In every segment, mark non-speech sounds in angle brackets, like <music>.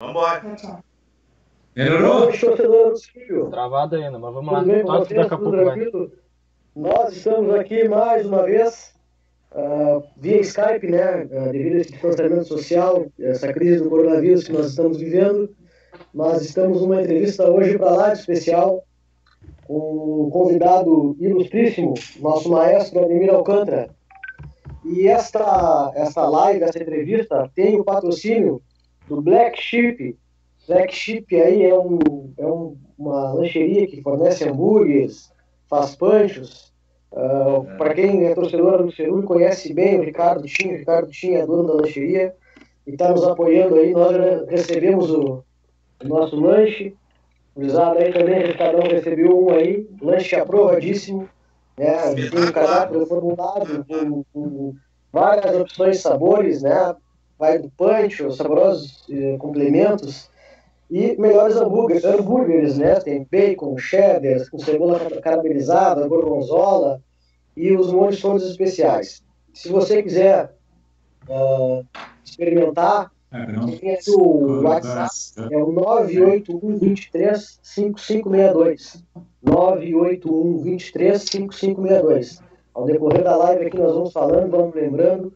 Vambora. Melhorou? Travado ainda, mas vamos lá. Tudo bem com Toque vocês? daqui a pouco vai. Nós estamos aqui mais uma vez ah, via Skype, né? ah, devido a esse distanciamento social, essa crise do coronavírus que nós estamos vivendo. Mas estamos numa entrevista hoje para lá de especial com um convidado ilustríssimo, nosso maestro Ademir Alcântara. E esta, esta live, essa entrevista, tem o patrocínio do Black Sheep. Black Sheep aí é, um, é um, uma lancheria que fornece hambúrgueres, faz panchos. Para quem é torcedor do Ceru e conhece bem o Ricardo Tinha, o Ricardo Tinha é dono da lancheria e está nos apoiando aí. Nós recebemos o, o nosso lanche. O Isado aí também, o Ricardão recebeu um aí, lanche aprovadíssimo. Né? Tem um cardápio formulado com, com várias opções sabores, né? Vai do pancho, saborosos eh, complementos e melhores hambúrgueres, hambúrgueres, né? Tem bacon, cheddar, com cebola caramelizada, gorgonzola e os molhos todos especiais. Se você quiser ah, experimentar, É, tem aqui o WhatsApp, é o 981 23 5562. 981 23 5562. Ao decorrer da live aqui nós vamos falando, vamos lembrando.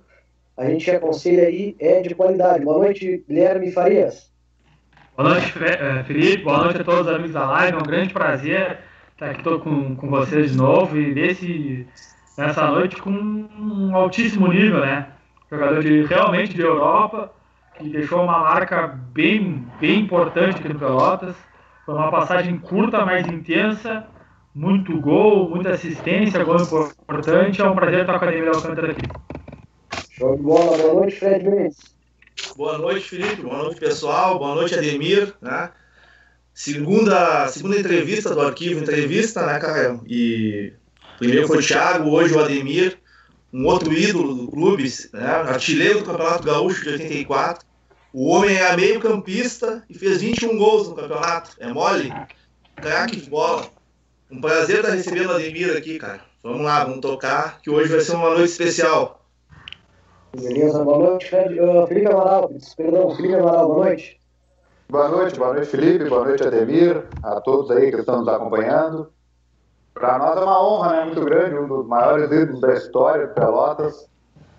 A gente aconselha aí, é de qualidade. Boa noite, Guilherme Farias. Boa noite, eh, Felipe. Boa noite a todos os amigos da live. É um grande prazer estar aqui tô com, com vocês de novo e desse, nessa noite com um altíssimo nível, né? Jogador de, realmente de Europa, que deixou uma marca bem, bem importante aqui no Pelotas. Foi uma passagem curta, mas intensa. Muito gol, muita assistência, gol importante. É um prazer estar com a Academia Alcântara aqui. Show de bola. Boa noite, Fred Mendes. Boa noite, Felipe. Boa noite, pessoal. Boa noite, Ademir. Né? Segunda, segunda entrevista do arquivo entrevista, né, cara? E primeiro foi o Thiago, hoje o Ademir, um outro ídolo do clube, né? Artilheiro do Campeonato Gaúcho de 84. O homem é meio-campista e fez 21 gols no campeonato. É mole? Craque de bola. Um prazer estar recebendo o Ademir aqui, cara. Vamos lá, vamos tocar, que hoje vai ser uma noite especial. Beleza, boa noite, Fred. ah, Felipe Amaral. Perdão, Felipe Amaral, boa noite. Boa noite, boa noite, Felipe, boa noite, Ademir, a todos aí que estão nos acompanhando. Para nós é uma honra né, muito grande, um dos maiores ídolos da história do Pelotas.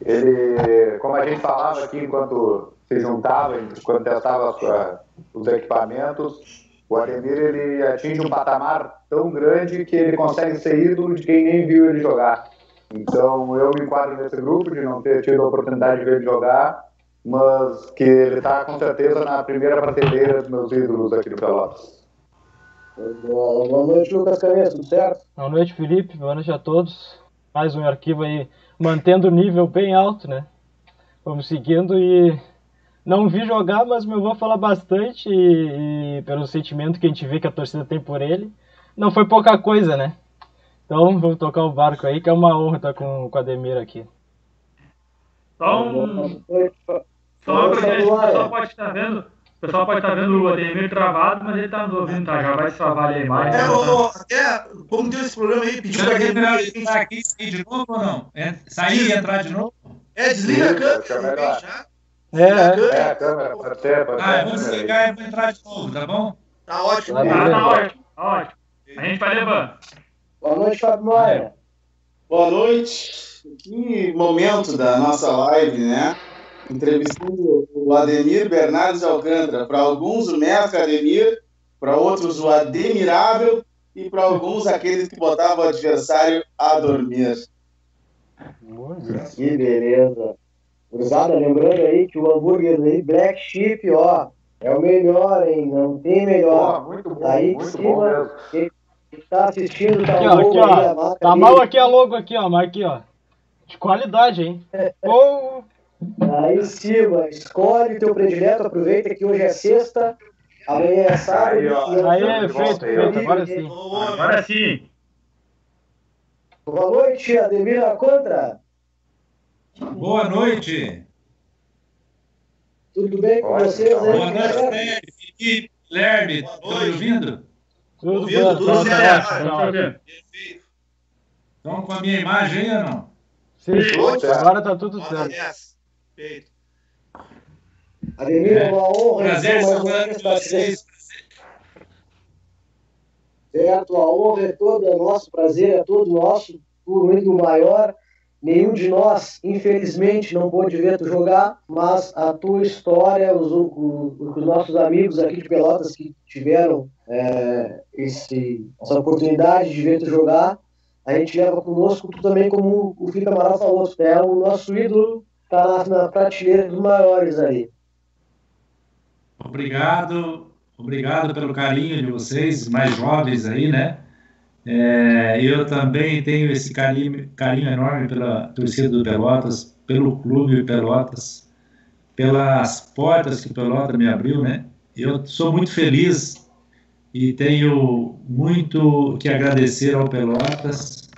Ele, como a gente falava aqui enquanto se juntava, quando testava os equipamentos, o Ademir ele atinge um patamar tão grande que ele consegue ser ídolo de quem nem viu ele jogar. Então eu me enquadro nesse grupo de não ter tido a oportunidade de ver ele jogar, mas que ele está com certeza na primeira prateleira dos meus ídolos aqui do Pelotas. Boa, noite, Lucas Cabeça, tudo certo? Boa noite, Felipe. Boa noite a todos. Mais um arquivo aí, mantendo o nível bem alto, né? Vamos seguindo e não vi jogar, mas meu avô fala bastante e, e pelo sentimento que a gente vê que a torcida tem por ele, não foi pouca coisa, né? Então vamos tocar o barco aí, que é uma honra estar com, com o Ademir aqui. Só um, noite, Fa- Só coisa, noite, o pessoal pode estar vendo, o pessoal pode estar vendo o Ademir travado, mas ele está nos ouvindo, tá? Já vai se travar ali imagem. É, tá? ô, até, como deu esse problema aí, pediu pra é quem. entrar aqui e sair de novo ou não? É, Sair e entrar de novo? É, desliga a câmera, é já. É, Desliga a é. câmera. É, a câmera, pode ser, pode ser. Ah, eu vou Peraí. desligar e vou entrar de novo, tá bom? Tá ótimo. Tá, tá ótimo, tá ótimo. A gente vai levando. Boa noite, Fábio Maia. Boa noite. Que momento da nossa live, né? Entrevistando o Ademir Bernardes de Alcântara. Para alguns, o mestre Ademir, para outros, o Ademirável e para alguns, aqueles que botavam o adversário a dormir. Que beleza. Cruzada, lembrando aí que o hambúrguer aí, Black Sheep, ó, é o melhor, hein? Não tem melhor. Pô, muito bom, Aí em muito cima, bom mesmo. Quem tá assistindo, tá Aqui, o ó, logo aqui, ó. marca Tá mal aqui a logo aqui, ó, mas aqui, ó. De qualidade, hein? Pô, Aí em cima, escolhe o teu predileto, aproveita que hoje é sexta, amanhã é sábado. Aí, ó. e Aí, de feito, feito, agora sim. Agora sim. Boa noite, Ademir Alcântara. Boa noite. Tudo bem com vocês? Boa noite, Felipe, Guilherme. Estão ouvindo? Tudo Ouvindo, bom, tudo certo. Perfeito. Estão com a minha imagem aí ou não? Sim, certo. agora tá tudo Bota certo. Perfeito. Ademir, é uma honra. Prazer de tá vocês. Certo, a honra é toda nosso, prazer é todo nosso, por muito maior. Nenhum de nós, infelizmente, não pôde ver tu jogar, mas a tua história, os, o- os nossos amigos aqui de Pelotas que tiveram é, esse, essa oportunidade de ver tu jogar, a gente leva conosco tu também, como o Felipe Amaral falou, tu é o nosso ídolo, tá na, na prateleira dos maiores ali. Obrigado, obrigado pelo carinho de vocês, mais jovens aí, né? É, eu também tenho esse carinho, carinho enorme pela torcida do Pelotas, pelo clube Pelotas, pelas portas que o Pelotas me abriu, né? Eu sou muito feliz e tenho muito que agradecer ao Pelotas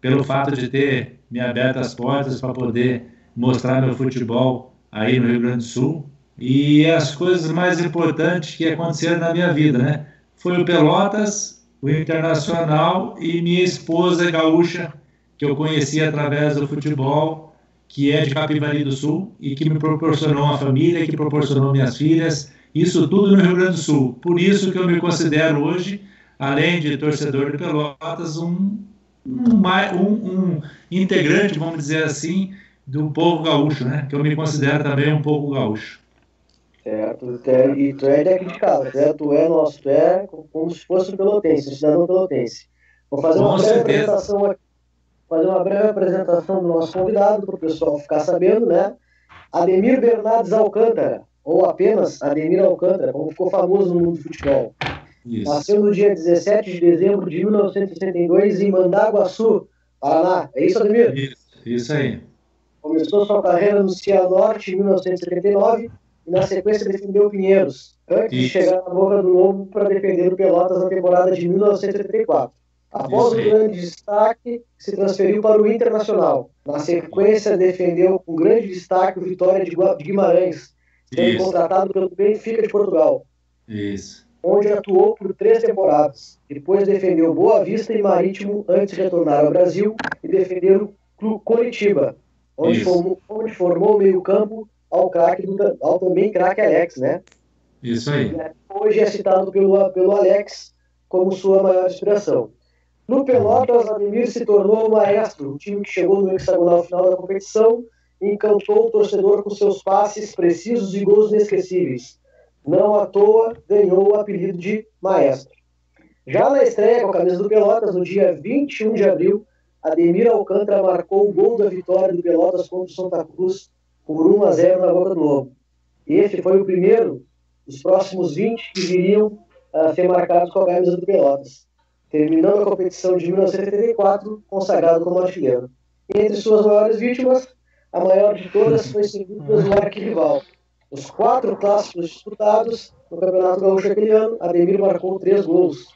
pelo fato de ter me aberto as portas para poder mostrar meu futebol aí no Rio Grande do Sul e as coisas mais importantes que aconteceram na minha vida, né? Foi o Pelotas, o Internacional e minha esposa gaúcha, que eu conheci através do futebol, que é de Capivari do Sul e que me proporcionou uma família, que proporcionou minhas filhas, isso tudo no Rio Grande do Sul. Por isso que eu me considero hoje, além de torcedor de Pelotas, um, um, um, um integrante, vamos dizer assim, do povo gaúcho, né? Que eu me considero também um pouco gaúcho. Certo, é, e tu é daqui de casa, tu é, tu é nosso, tu é como se fosse um pelotense, um cidadão pelotense. Vou fazer uma Com breve certeza. apresentação aqui, fazer uma breve apresentação do nosso convidado, para o pessoal ficar sabendo, né? Ademir Bernardes Alcântara, ou apenas Ademir Alcântara, como ficou famoso no mundo do futebol. Isso. Nasceu no dia 17 de dezembro de 1962 em Mandaguaçu, Paraná. É isso, Ademir? Isso, isso aí. Começou sua carreira no Cianorte em 1979 e na sequência defendeu o Pinheiros, antes de Isso. chegar na Boca do Lobo para defender o Pelotas na temporada de 1974. Após o aí. grande destaque, se transferiu para o Internacional. Na sequência, defendeu com grande destaque o Vitória de de Guimarães, sendo contratado pelo Benfica de Portugal, Isso. onde atuou por três temporadas. Depois defendeu Boa Vista e Marítimo antes de retornar ao Brasil e defender o Clube Coritiba, onde formou, onde formou o meio-campo ao, craque do- ao também craque Alex, né? Isso aí. Hoje é citado pelo, pelo Alex como sua maior inspiração. No Pelotas, Ademir se tornou o maestro, um time que chegou no hexagonal final da competição e encantou o torcedor com seus passes precisos e gols inesquecíveis. Não à toa ganhou o apelido de maestro. Já na estreia com a camisa do Pelotas, no dia 21 de abril, Ademir Alcântara marcou o gol da vitória do Pelotas contra o Santa Cruz por 1 a 0 na Boca do Lobo. Este foi o primeiro dos próximos 20 que viriam a ser marcados com a camisa do Pelotas, terminando a competição de 1974 consagrado como artilheiro. Entre suas maiores vítimas, a maior de todas foi servida do arquirrival. Os quatro clássicos disputados no Campeonato Gaúcho aquele ano, Ademir marcou três gols.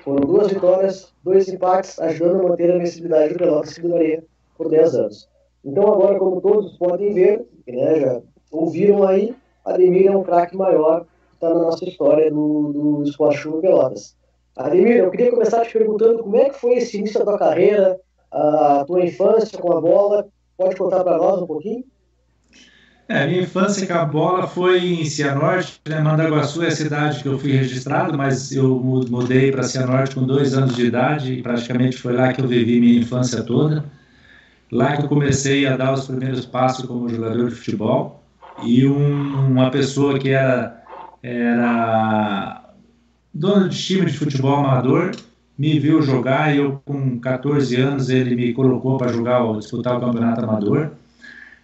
Foram duas vitórias, dois empates, ajudando a manter a vencibilidade do Pelotas que duraria por 10 anos. Então agora, como todos podem ver, né, já ouviram aí, Ademir é um craque maior que está na nossa história do, do Pelotas. Ademir, eu queria começar te perguntando como é que foi esse início da tua carreira, a tua infância com a bola. Pode contar para nós um pouquinho? É, minha infância com a bola foi em Cianorte, né? Mandaguaçu é a cidade que eu fui registrado, mas eu mu- mudei para Cianorte com dois anos de idade e praticamente foi lá que eu vivi minha infância toda. Lá que eu comecei a dar os primeiros passos como jogador de futebol e um- uma pessoa que era, era dono de time de futebol amador me viu jogar e eu com 14 anos ele me colocou para jogar, disputar o campeonato amador.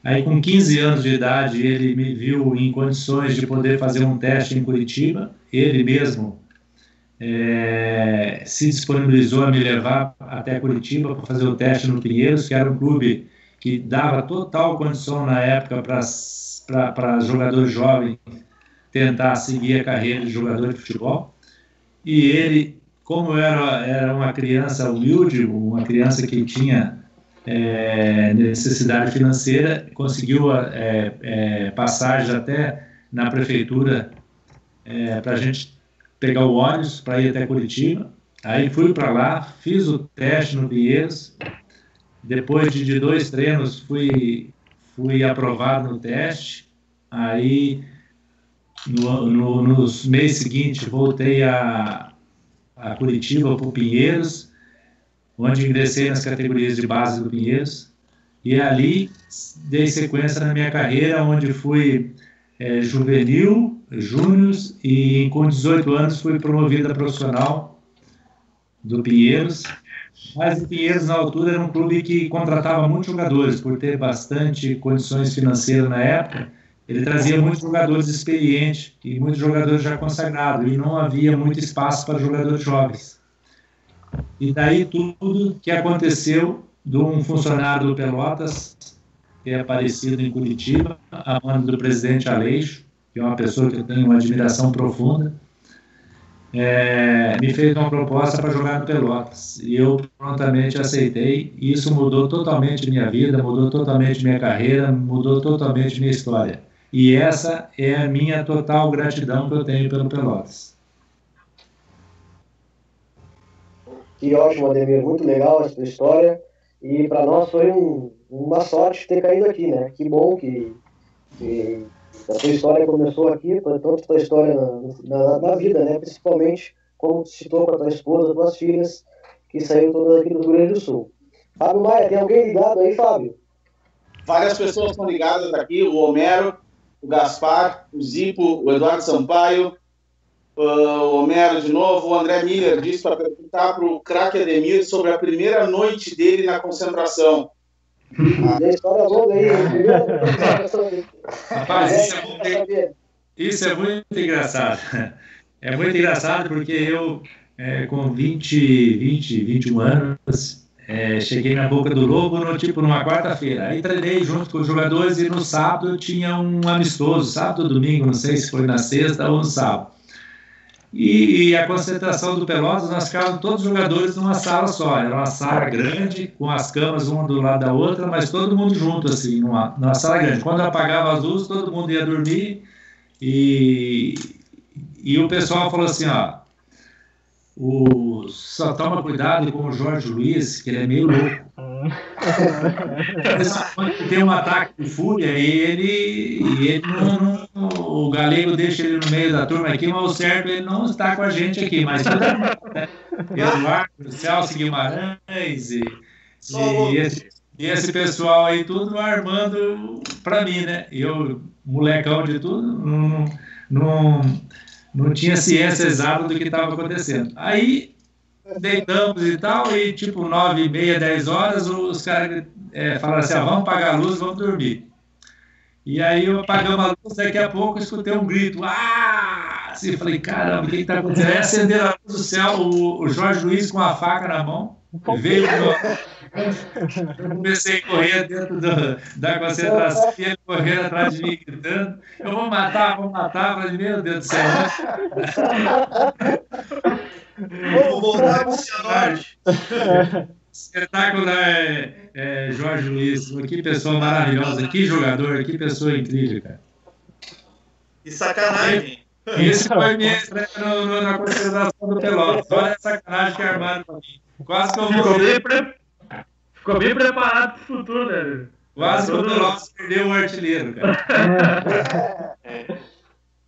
Aí, com 15 anos de idade, ele me viu em condições de poder fazer um teste em Curitiba. Ele mesmo é, se disponibilizou a me levar até Curitiba para fazer o teste no Pinheiros, que era um clube que dava total condição na época para jogadores jovens tentar seguir a carreira de jogador de futebol. E ele, como era, era uma criança humilde, uma criança que tinha é, necessidade financeira, conseguiu é, é, passagem até na prefeitura para a gente pegar o ônibus para ir até Curitiba. Aí fui para lá, fiz o teste no Pinheiros. Depois de, de dois treinos, fui, fui aprovado no teste. Aí no, no, no mês seguinte, voltei a, a Curitiba para o Pinheiros, onde ingressei nas categorias de base do Pinheiros. E ali dei sequência na minha carreira, onde fui é, juvenil, júnior e com 18 anos fui promovido a profissional do Pinheiros. Mas o Pinheiros, na altura, era um clube que contratava muitos jogadores, por ter bastante condições financeiras na época. Ele trazia muitos jogadores experientes e muitos jogadores já consagrados, e não havia muito espaço para jogadores jovens. E daí tudo que aconteceu de um funcionário do Pelotas ter aparecido em Curitiba, a mando do presidente Aleixo, que é uma pessoa que eu tenho uma admiração profunda, é, me fez uma proposta para jogar no Pelotas. E eu prontamente aceitei. E isso mudou totalmente minha vida, mudou totalmente minha carreira, mudou totalmente minha história. E essa é a minha total gratidão que eu tenho pelo Pelotas. Que ótimo, Ademir. Muito legal essa história. E para nós foi um, uma sorte ter caído aqui, né? Que bom que, que a tua história começou aqui, tanto a tua história na, na, na, vida, né? Principalmente como citou com a tua esposa, tuas filhas, que saíram todas aqui do Rio Grande do Sul. Fábio Maia, tem alguém ligado aí, Fábio? Várias pessoas estão ligadas aqui, o Homero, o Gaspar, o Zipo, o Eduardo Sampaio, o Homero de novo, o André Miller disse para perguntar para o craque Ademir sobre a primeira noite dele na concentração. A história longa aí. <laughs> Rapaz, isso é, muito, isso é muito engraçado. <laughs> É muito engraçado porque eu, é, com 20, 20, 21 anos, é, cheguei na Boca do Lobo no, tipo, numa quarta-feira. Aí treinei junto com os jogadores e no sábado tinha um amistoso, sábado ou domingo, não sei se foi na sexta ou no sábado. E, e, a concentração do Pelotas, nós ficávamos todos os jogadores numa sala só. Era uma sala grande, com as camas uma do lado da outra, mas todo mundo junto, assim, numa, numa sala grande. Quando apagava as luzes, todo mundo ia dormir. E, e o pessoal falou assim: ó, o, só toma cuidado com o Jorge Luiz, que ele é meio louco. Quando <laughs> tem um ataque de fúria, ele, ele não, não, o galego deixa ele no meio da turma aqui, mas o certo ele não está com a gente aqui. Mas né? Eduardo, Celso Guimarães e, e, esse, e esse pessoal aí, tudo armando para mim, né? Eu, molecão de tudo, não, não, não tinha ciência exata do que estava acontecendo. Aí deitamos e tal, e tipo nove e meia, dez horas, os caras é, falaram assim, ah, vamos apagar a luz, vamos dormir. E aí eu apagamos a luz, daqui a pouco eu escutei um grito, ah! Assim, falei, caramba, o que está acontecendo? Aí acenderam a luz do céu, o, o Jorge Luiz com a faca na mão, veio eu comecei a correr dentro do, da concentração e ele correndo atrás de mim, gritando: Eu vou matar, vou matar. Eu falei: Meu Deus do céu. <laughs> Vou voltar para o Cianorte. Espetáculo é, é, Jorge Luiz. Que pessoa maravilhosa, que jogador, que pessoa incrível, cara. E sacanagem. Esse foi minha estreia no, no, na concentração do Pelotas. Olha a sacanagem que armaram para mim. Quase que eu Ficou bem, pre... Ficou bem preparado para o futuro, né? Quase que o Pelotas perdeu o artilheiro, cara. <laughs>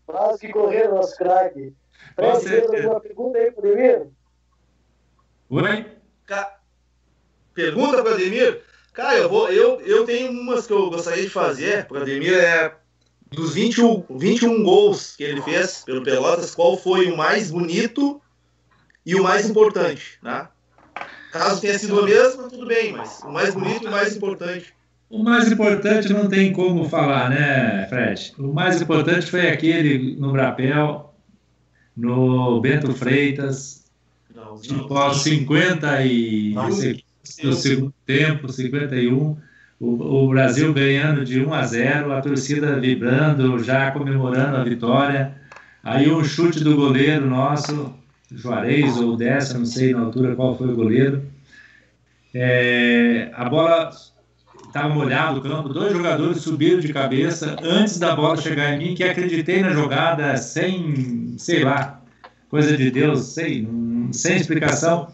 Quase que correu nosso craque. Fred, alguma pergunta aí para o Ademir? Oi? Pergunta para o Ademir? Cara, eu, vou, eu, eu tenho umas que eu gostaria de fazer para o Ademir. É, dos 21, 21 gols que ele fez pelo Pelotas, qual foi o mais bonito e o mais importante, né? Caso tenha sido a mesma, tudo bem, mas o mais bonito e o mais importante. O mais importante não tem como falar, né, Fred? O mais importante foi aquele no Brapel, no Bento Freitas, não, tipo, aos 50 e não, no segundo tempo, 51, o, o Brasil ganhando de 1 a 0, a torcida vibrando, já comemorando a vitória. Aí um chute do goleiro nosso, Juarez ou Dessa, não sei na altura qual foi o goleiro. É, a bola estava molhado o campo, dois jogadores subiram de cabeça antes da bola chegar em mim, que acreditei na jogada sem, sei lá, coisa de Deus, sem, sem explicação.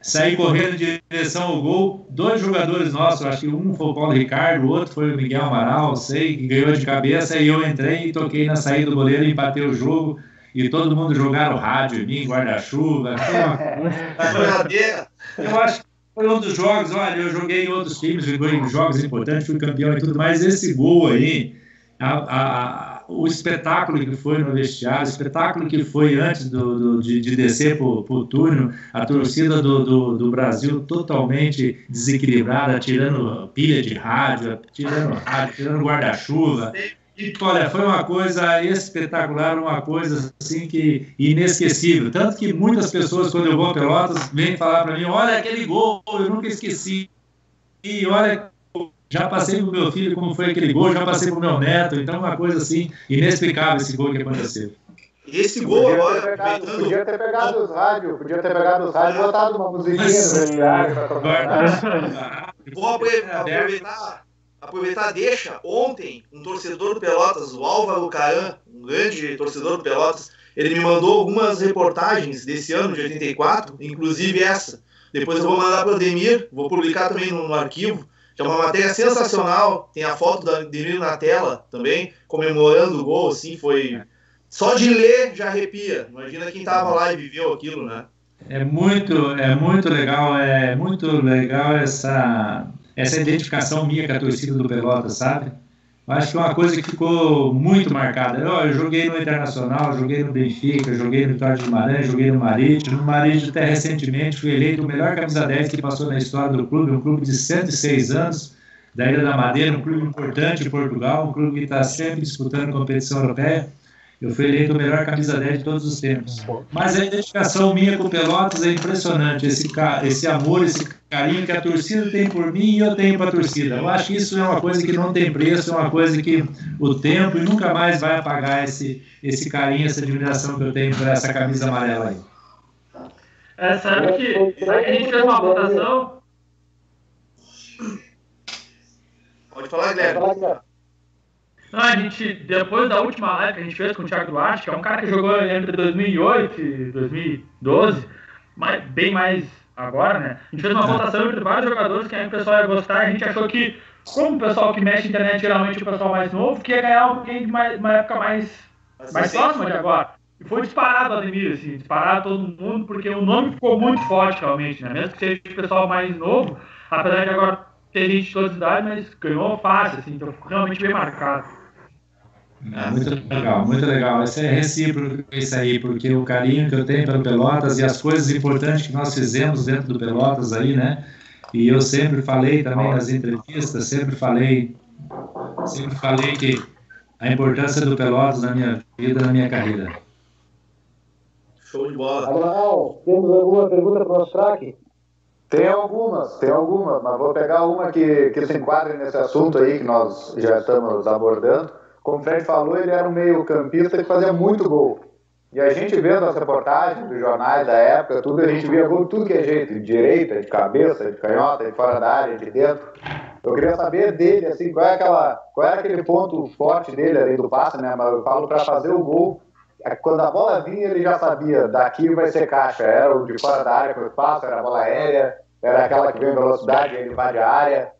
saí correndo em direção ao gol. Dois jogadores nossos, acho que um foi o Paulo Ricardo, o outro foi o Miguel Amaral, sei, que ganhou de cabeça. E eu entrei e toquei na saída do goleiro, empatei o jogo. E todo mundo jogaram rádio em mim, guarda-chuva. <laughs> eu acho que foi um dos jogos. Olha, eu joguei em outros times, joguei em jogos importantes, fui campeão e tudo mais. Esse gol aí, a, a o espetáculo que foi no vestiário, o espetáculo que foi antes do, do de, de, descer para o túnel, a torcida do, do, do, Brasil totalmente desequilibrada, tirando pilha de rádio, tirando rádio, tirando guarda-chuva. E, olha, foi uma coisa espetacular, uma coisa assim que inesquecível. Tanto que muitas pessoas, quando eu vou a Pelotas, vêm falar para mim: olha aquele gol, eu nunca esqueci. E olha já passei pro meu filho como foi aquele gol, já passei pro meu neto, então uma coisa assim, inexplicável esse gol que aconteceu. Esse gol podia agora. Ter pegado, podia ter pegado os rádios, podia ter pegado os rádios e botado uma musiquinha no <laughs> Vou aproveitar, aproveitar, deixa. Ontem, um torcedor do Pelotas, o Álvaro Caran, um grande torcedor do Pelotas, ele me mandou algumas reportagens desse ano de 84, inclusive essa. Depois eu vou mandar para o Ademir, vou publicar também no, no arquivo que é uma matéria sensacional. Tem a foto da Deniro na tela também, comemorando o gol, assim, foi. Só de ler já arrepia. Imagina quem estava lá e viveu aquilo, né? É muito, é muito legal, é muito legal essa, essa identificação minha com a torcida do Pelotas, sabe? Acho que é uma coisa que ficou muito marcada. Eu, eu, joguei no Internacional, joguei no Benfica, joguei no Vitória de Guimarães, joguei no Marítimo. No Marítimo, até recentemente, fui eleito o melhor camisa 10 que passou na história do clube, um clube de 106 anos, da Ilha da Madeira, um clube importante em Portugal, um clube que está sempre disputando competição europeia. Eu fui eleito o melhor camisa 10 de todos os tempos. Mas a identificação minha com o Pelotas é impressionante. Esse, esse amor, esse carinho que a torcida tem por mim e eu tenho para a torcida. Eu acho que isso é uma coisa que não tem preço, é uma coisa que o tempo nunca mais vai apagar esse, esse carinho, essa admiração que eu tenho por essa camisa amarela aí. É, sabe que a gente fez uma votação. Pode falar, Guilherme. Não, a gente, depois da última live que a gente fez com o Thiago Duarte, que é um cara que jogou entre 2008 e 2012, mas bem mais agora, né? A gente fez uma votação entre vários jogadores que aí o pessoal ia gostar a gente achou que, como o pessoal que mexe na internet geralmente é o pessoal mais novo, que ia ganhar alguém de mais, uma época mais, mais próxima de agora. E foi disparado o Ademir, assim, disparado todo mundo, porque o nome ficou muito forte realmente, né? Mesmo que seja o pessoal mais novo, apesar de agora ter gente de todas as idades, mas ganhou fácil, assim, então ficou realmente bem marcado. É, muito legal, muito legal. Isso é recíproco isso aí, porque o carinho que eu tenho pelo Pelotas e as coisas importantes que nós fizemos dentro do Pelotas aí, né? E eu sempre falei também nas entrevistas, sempre falei, sempre falei que a importância do Pelotas na minha vida, na minha carreira. Show de bola. Amaral, temos alguma pergunta para o nosso craque? Tem algumas, tem algumas, mas vou pegar uma que, que se enquadre nesse assunto aí que nós já estamos abordando como o Fred falou, ele era um meio-campista que fazia muito gol. E a gente vendo as reportagens dos jornais da época, tudo, a gente via gol de tudo que é jeito, de direita, de cabeça, de canhota, de fora da área, de dentro. Eu queria saber dele, assim, qual, é aquela, qual era aquele ponto forte dele além do passe, né? Mas eu falo para fazer o gol. É quando a bola vinha, ele já sabia, daqui vai ser caixa. Era o de fora da área com o espaço, era a bola aérea, era aquela que vem em velocidade, ele invade a área.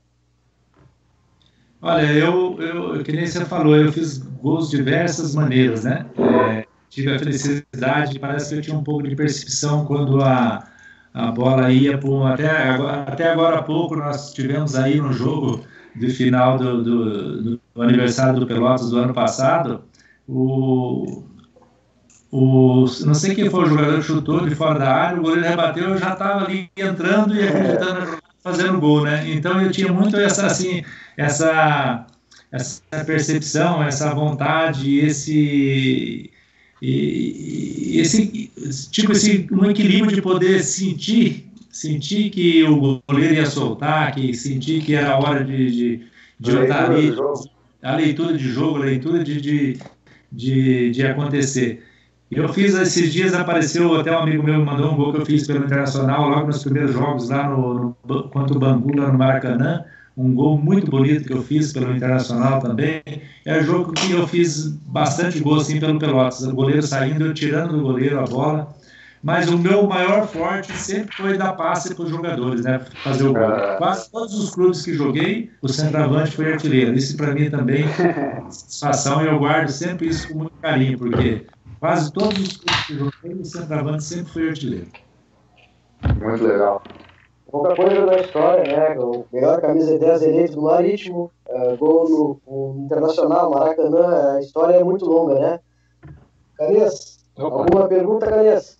Olha, eu, eu, que nem você falou, eu fiz gols de diversas maneiras, né? É, tive a felicidade, parece que eu tinha um pouco de percepção quando a, a bola ia por. Até até agora há pouco nós tivemos aí no jogo de final do, do, do aniversário do Pelotas do ano passado, o, o, não sei quem foi o jogador que chutou de fora da área, o goleiro rebateu, eu já estava ali entrando e acreditando fazendo gol, né? Então eu tinha muito essa assim, essa essa percepção, essa vontade, esse esse tipo esse um equilíbrio de poder sentir sentir que o goleiro ia soltar, que sentir que era a hora de, de, de eu estar ali, a leitura de jogo, a leitura de, de, de, de acontecer. Eu fiz esses dias, apareceu até um amigo meu me mandou um gol que eu fiz pelo Internacional, logo nos primeiros jogos lá no, no contra o Bangu, lá no Maracanã. Um gol muito bonito que eu fiz pelo Internacional também. É um jogo que eu fiz bastante gol assim pelo Pelotas. O goleiro saindo, eu tirando do goleiro a bola. mas o meu maior forte sempre foi dar passe para os jogadores, né? Fazer o gol. Quase todos os clubes que joguei, o centroavante foi artilheiro. Isso para mim também é satisfação e eu guardo sempre isso com muito carinho, porque quase todos os clubes que joguei, o centroavante sempre foi artilheiro. Muito legal. Pouca coisa da história, né? O melhor camisa 10 eleito do Marítimo, uh, gol no, no, Internacional, Maracanã, a história é muito longa, né? Carias, alguma pergunta, Carias?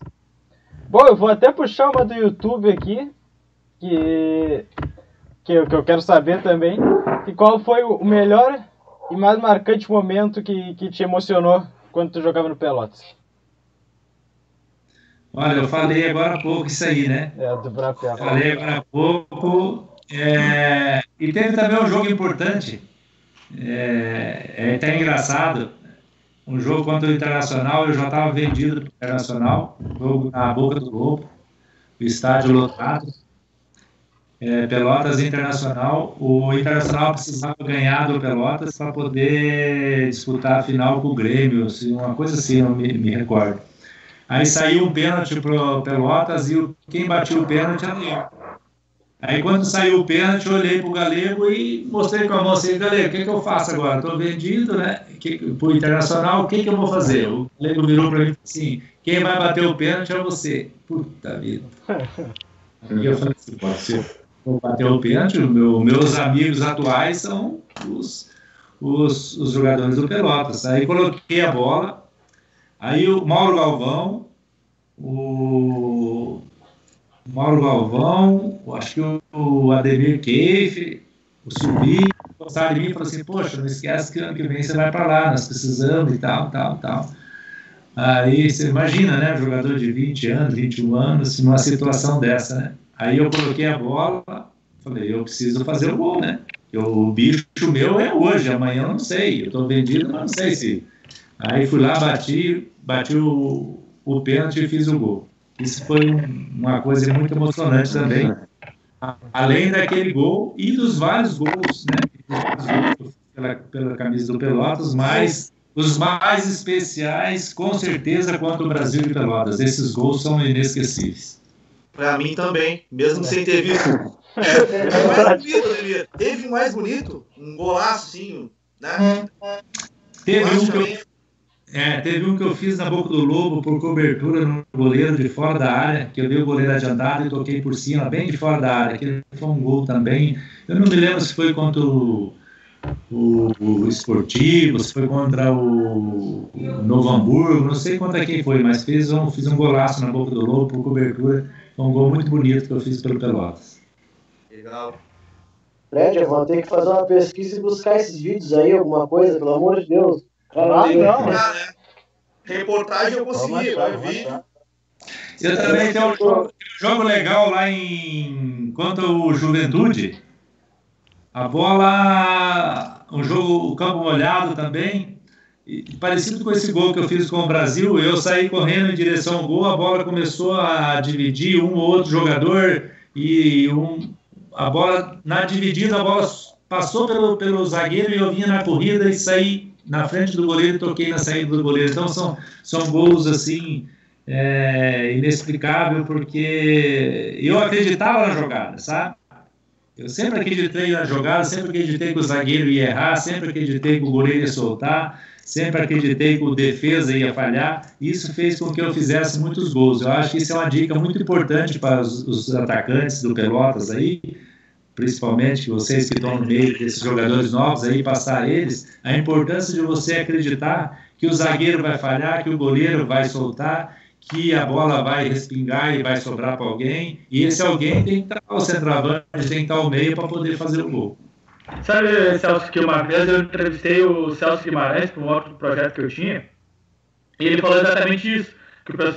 Bom, eu vou até puxar uma do YouTube aqui, que, que, eu, que eu quero saber também. E qual foi o melhor e mais marcante momento que, que te emocionou quando tu jogava no Pelotas? Olha, eu falei agora há pouco isso aí, né? É, do Brapé. Falei agora há pouco. É... E teve também um jogo importante. É, é até engraçado um jogo contra o Internacional, eu já estava vendido para o Internacional, jogo na boca do Globo, o estádio lotado. É, Pelotas Internacional, o Internacional precisava ganhar do Pelotas para poder disputar a final com o Grêmio, assim, uma coisa assim, eu me, me recordo. Aí saiu um pênalti para o Pelotas e quem bateu o pênalti era eu. Aí quando saiu o pênalti, eu olhei para o Galego e mostrei com a mão assim, Galego, o que, que eu faço agora? Estou vendido, né? Para o Internacional, o que, que eu vou fazer? O Galego virou para mim assim, quem vai bater o pênalti é você. Puta vida. <laughs> E eu falei assim, pode ser. Vou bater o pênalti, meu, meus amigos atuais são os, os, os jogadores do Pelotas. Aí coloquei a bola, aí o Mauro Galvão, o Mauro Galvão, acho que o Ademir Keif, o Subi, gostaram de mim e falaram assim, poxa, não esquece que ano que vem você vai para lá, nós precisamos e tal, tal, tal. Aí você imagina, né, jogador de 20 anos, 21 anos, numa situação dessa, né? Aí eu coloquei a bola, falei, eu preciso fazer o gol, né? Eu, o bicho meu é hoje, amanhã eu não sei, eu estou vendido, mas não sei se... Aí fui lá, bati, bati o, o pênalti e fiz o gol. Isso foi uma coisa muito emocionante também. Além daquele gol e dos vários gols, né? Pela, pela camisa do Pelotas, mas os mais especiais, com certeza, quanto o Brasil e Pelotas. Esses gols são inesquecíveis. Para mim também, mesmo sem ter visto. É, mais <laughs> bonito, Teve mais bonito, um golaço, sim, né? Teve um que eu, é, teve um que eu fiz na boca do lobo por cobertura no goleiro de fora da área, que eu dei o goleiro adiantado e toquei por cima, bem de fora da área, que foi um gol também. Eu não me lembro se foi contra o, o, o Esportivo, se foi contra o, o, Novo Hamburgo, não sei contra quem foi, mas fiz um, fiz um golaço na boca do lobo por cobertura. Foi um gol muito bonito que eu fiz pelo Pelotas. Legal. Fred, eu vou ter que fazer uma pesquisa e buscar esses vídeos aí, alguma coisa, pelo amor de Deus. Ah, não, né? Reportagem eu consegui, eu vi. Eu também tenho um jogo, jogo legal lá em contra o Juventude. A bola, um jogo, o campo molhado também. E, parecido com esse gol que eu fiz com o Brasil, eu saí correndo em direção ao gol, a bola começou a dividir um ou outro jogador e um, a bola na dividida a bola passou pelo, pelo zagueiro e eu vinha na corrida e saí na frente do goleiro e toquei na saída do goleiro. Então são, são gols assim é, inexplicável porque eu acreditava na jogada, sabe? Eu sempre acreditei na jogada, sempre acreditei que o zagueiro ia errar, sempre acreditei que o goleiro ia soltar, sempre acreditei que o defesa ia falhar. Isso fez com que eu fizesse muitos gols. Eu acho que isso é uma dica muito importante para os, os atacantes do Pelotas aí, principalmente vocês que estão no meio desses jogadores novos aí, passar eles, a importância de você acreditar que o zagueiro vai falhar, que o goleiro vai soltar, que a bola vai respingar e vai sobrar para alguém, e esse alguém tem que estar o centroavante, tem que estar ao meio para poder fazer o gol. Sabe, Celso, que uma vez eu entrevistei o Celso Guimarães para um outro projeto que eu tinha, e ele falou exatamente isso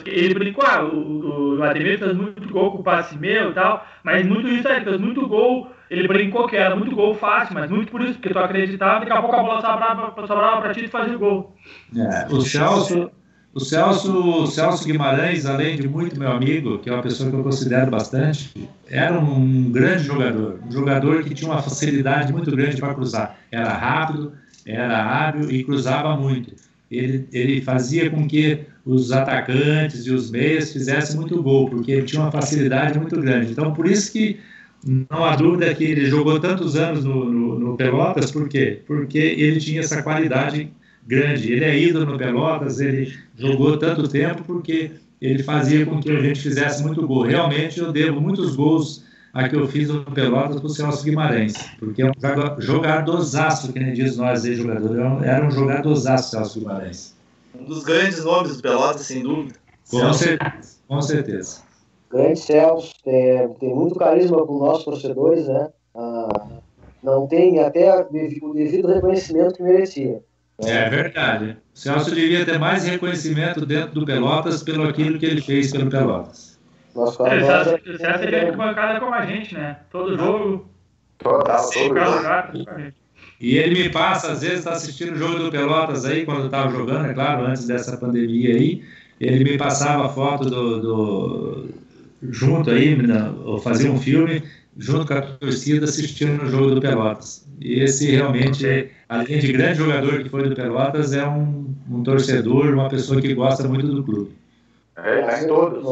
ele brincou, ah, o, o Ademir fez muito gol com o passe meu e tal, mas muito isso aí, fez muito gol. Ele brincou que era muito gol fácil, mas muito por isso, porque tu acreditava, daqui a pouco a bola sobrava, pra ti e fazia gol. É, o Celso, o Celso, o Celso Guimarães, além de muito meu amigo, que é uma pessoa que eu considero bastante, era um grande jogador, um jogador que tinha uma facilidade muito grande para cruzar. Era rápido, era hábil e cruzava muito. Ele, ele fazia com que os atacantes e os meias fizessem muito gol, porque ele tinha uma facilidade muito grande. Então, por isso que não há dúvida que ele jogou tantos anos no, no, no Pelotas, por quê? Porque ele tinha essa qualidade grande. Ele é ídolo no Pelotas, ele jogou tanto tempo porque ele fazia com que a gente fizesse muito gol. Realmente, eu devo muitos gols a que eu fiz no Pelotas para o Celso Guimarães, porque é um jogadorzaço, que nem diz nós aí, jogador, era um jogadorzaço Celso Guimarães. Um dos grandes nomes do Pelotas, sem dúvida. Com certeza, com certeza. Grande Celso, tem, tem muito carisma com nossos torcedores, né? Ah, não tem até o devido reconhecimento que merecia. É verdade. O Celso devia ter mais reconhecimento dentro do Pelotas pelo aquilo que ele fez pelo Pelotas. Nossa, é, o Celso seria bancada como a gente, né? Todo jogo. Total, todo lugar. E ele me passa, às vezes, está assistindo o jogo do Pelotas aí, quando eu estava jogando, é claro, antes dessa pandemia aí, ele me passava foto do, do junto aí, ou fazia um filme junto com a torcida assistindo o jogo do Pelotas. E esse realmente, além de grande jogador que foi do Pelotas, é um, um torcedor, uma pessoa que gosta muito do clube. É, é todos.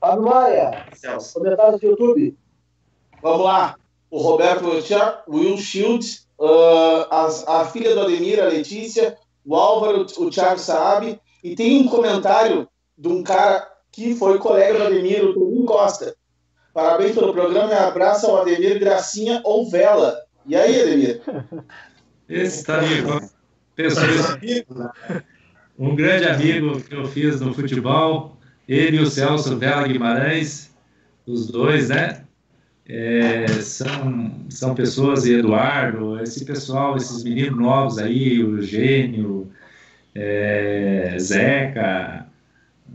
Fábio Maia, comentário do YouTube. Vamos lá. O Roberto Will Shield, uh, a, a, filha do Ademir, a Letícia, o Álvaro, o Thiago Saab, e tem um comentário de um cara que foi colega do Ademir, o Toninho Costa. Parabéns pelo programa e abraço ao Ademir Gracinha ou Vela. E aí, Ademir? <laughs> Esse tá amigo. Um grande amigo que eu fiz no futebol, ele e o Celso Vela Guimarães, os dois, né? É, são, são pessoas, e Eduardo, esse pessoal, esses meninos novos aí, o Gênio, é, Zeca,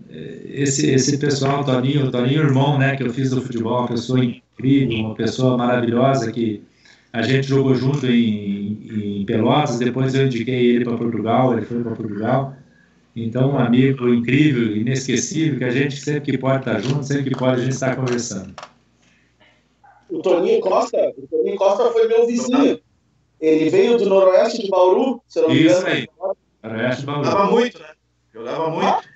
é, esse, esse pessoal, Toninho, Toninho irmão, né, que eu fiz do futebol, uma pessoa incrível, uma pessoa maravilhosa que a gente jogou junto em, em Pelotas, depois eu indiquei ele para Portugal, ele foi para Portugal. Então, um amigo incrível, inesquecível, que a gente sempre que pode estar junto, sempre que pode a gente estar conversando. O Toninho Costa, o Toninho Costa foi meu vizinho. Ele veio do noroeste de Bauru, se não me engano. Isso aí, noroeste de Bauru. Jogava muito, né? Jogava muito.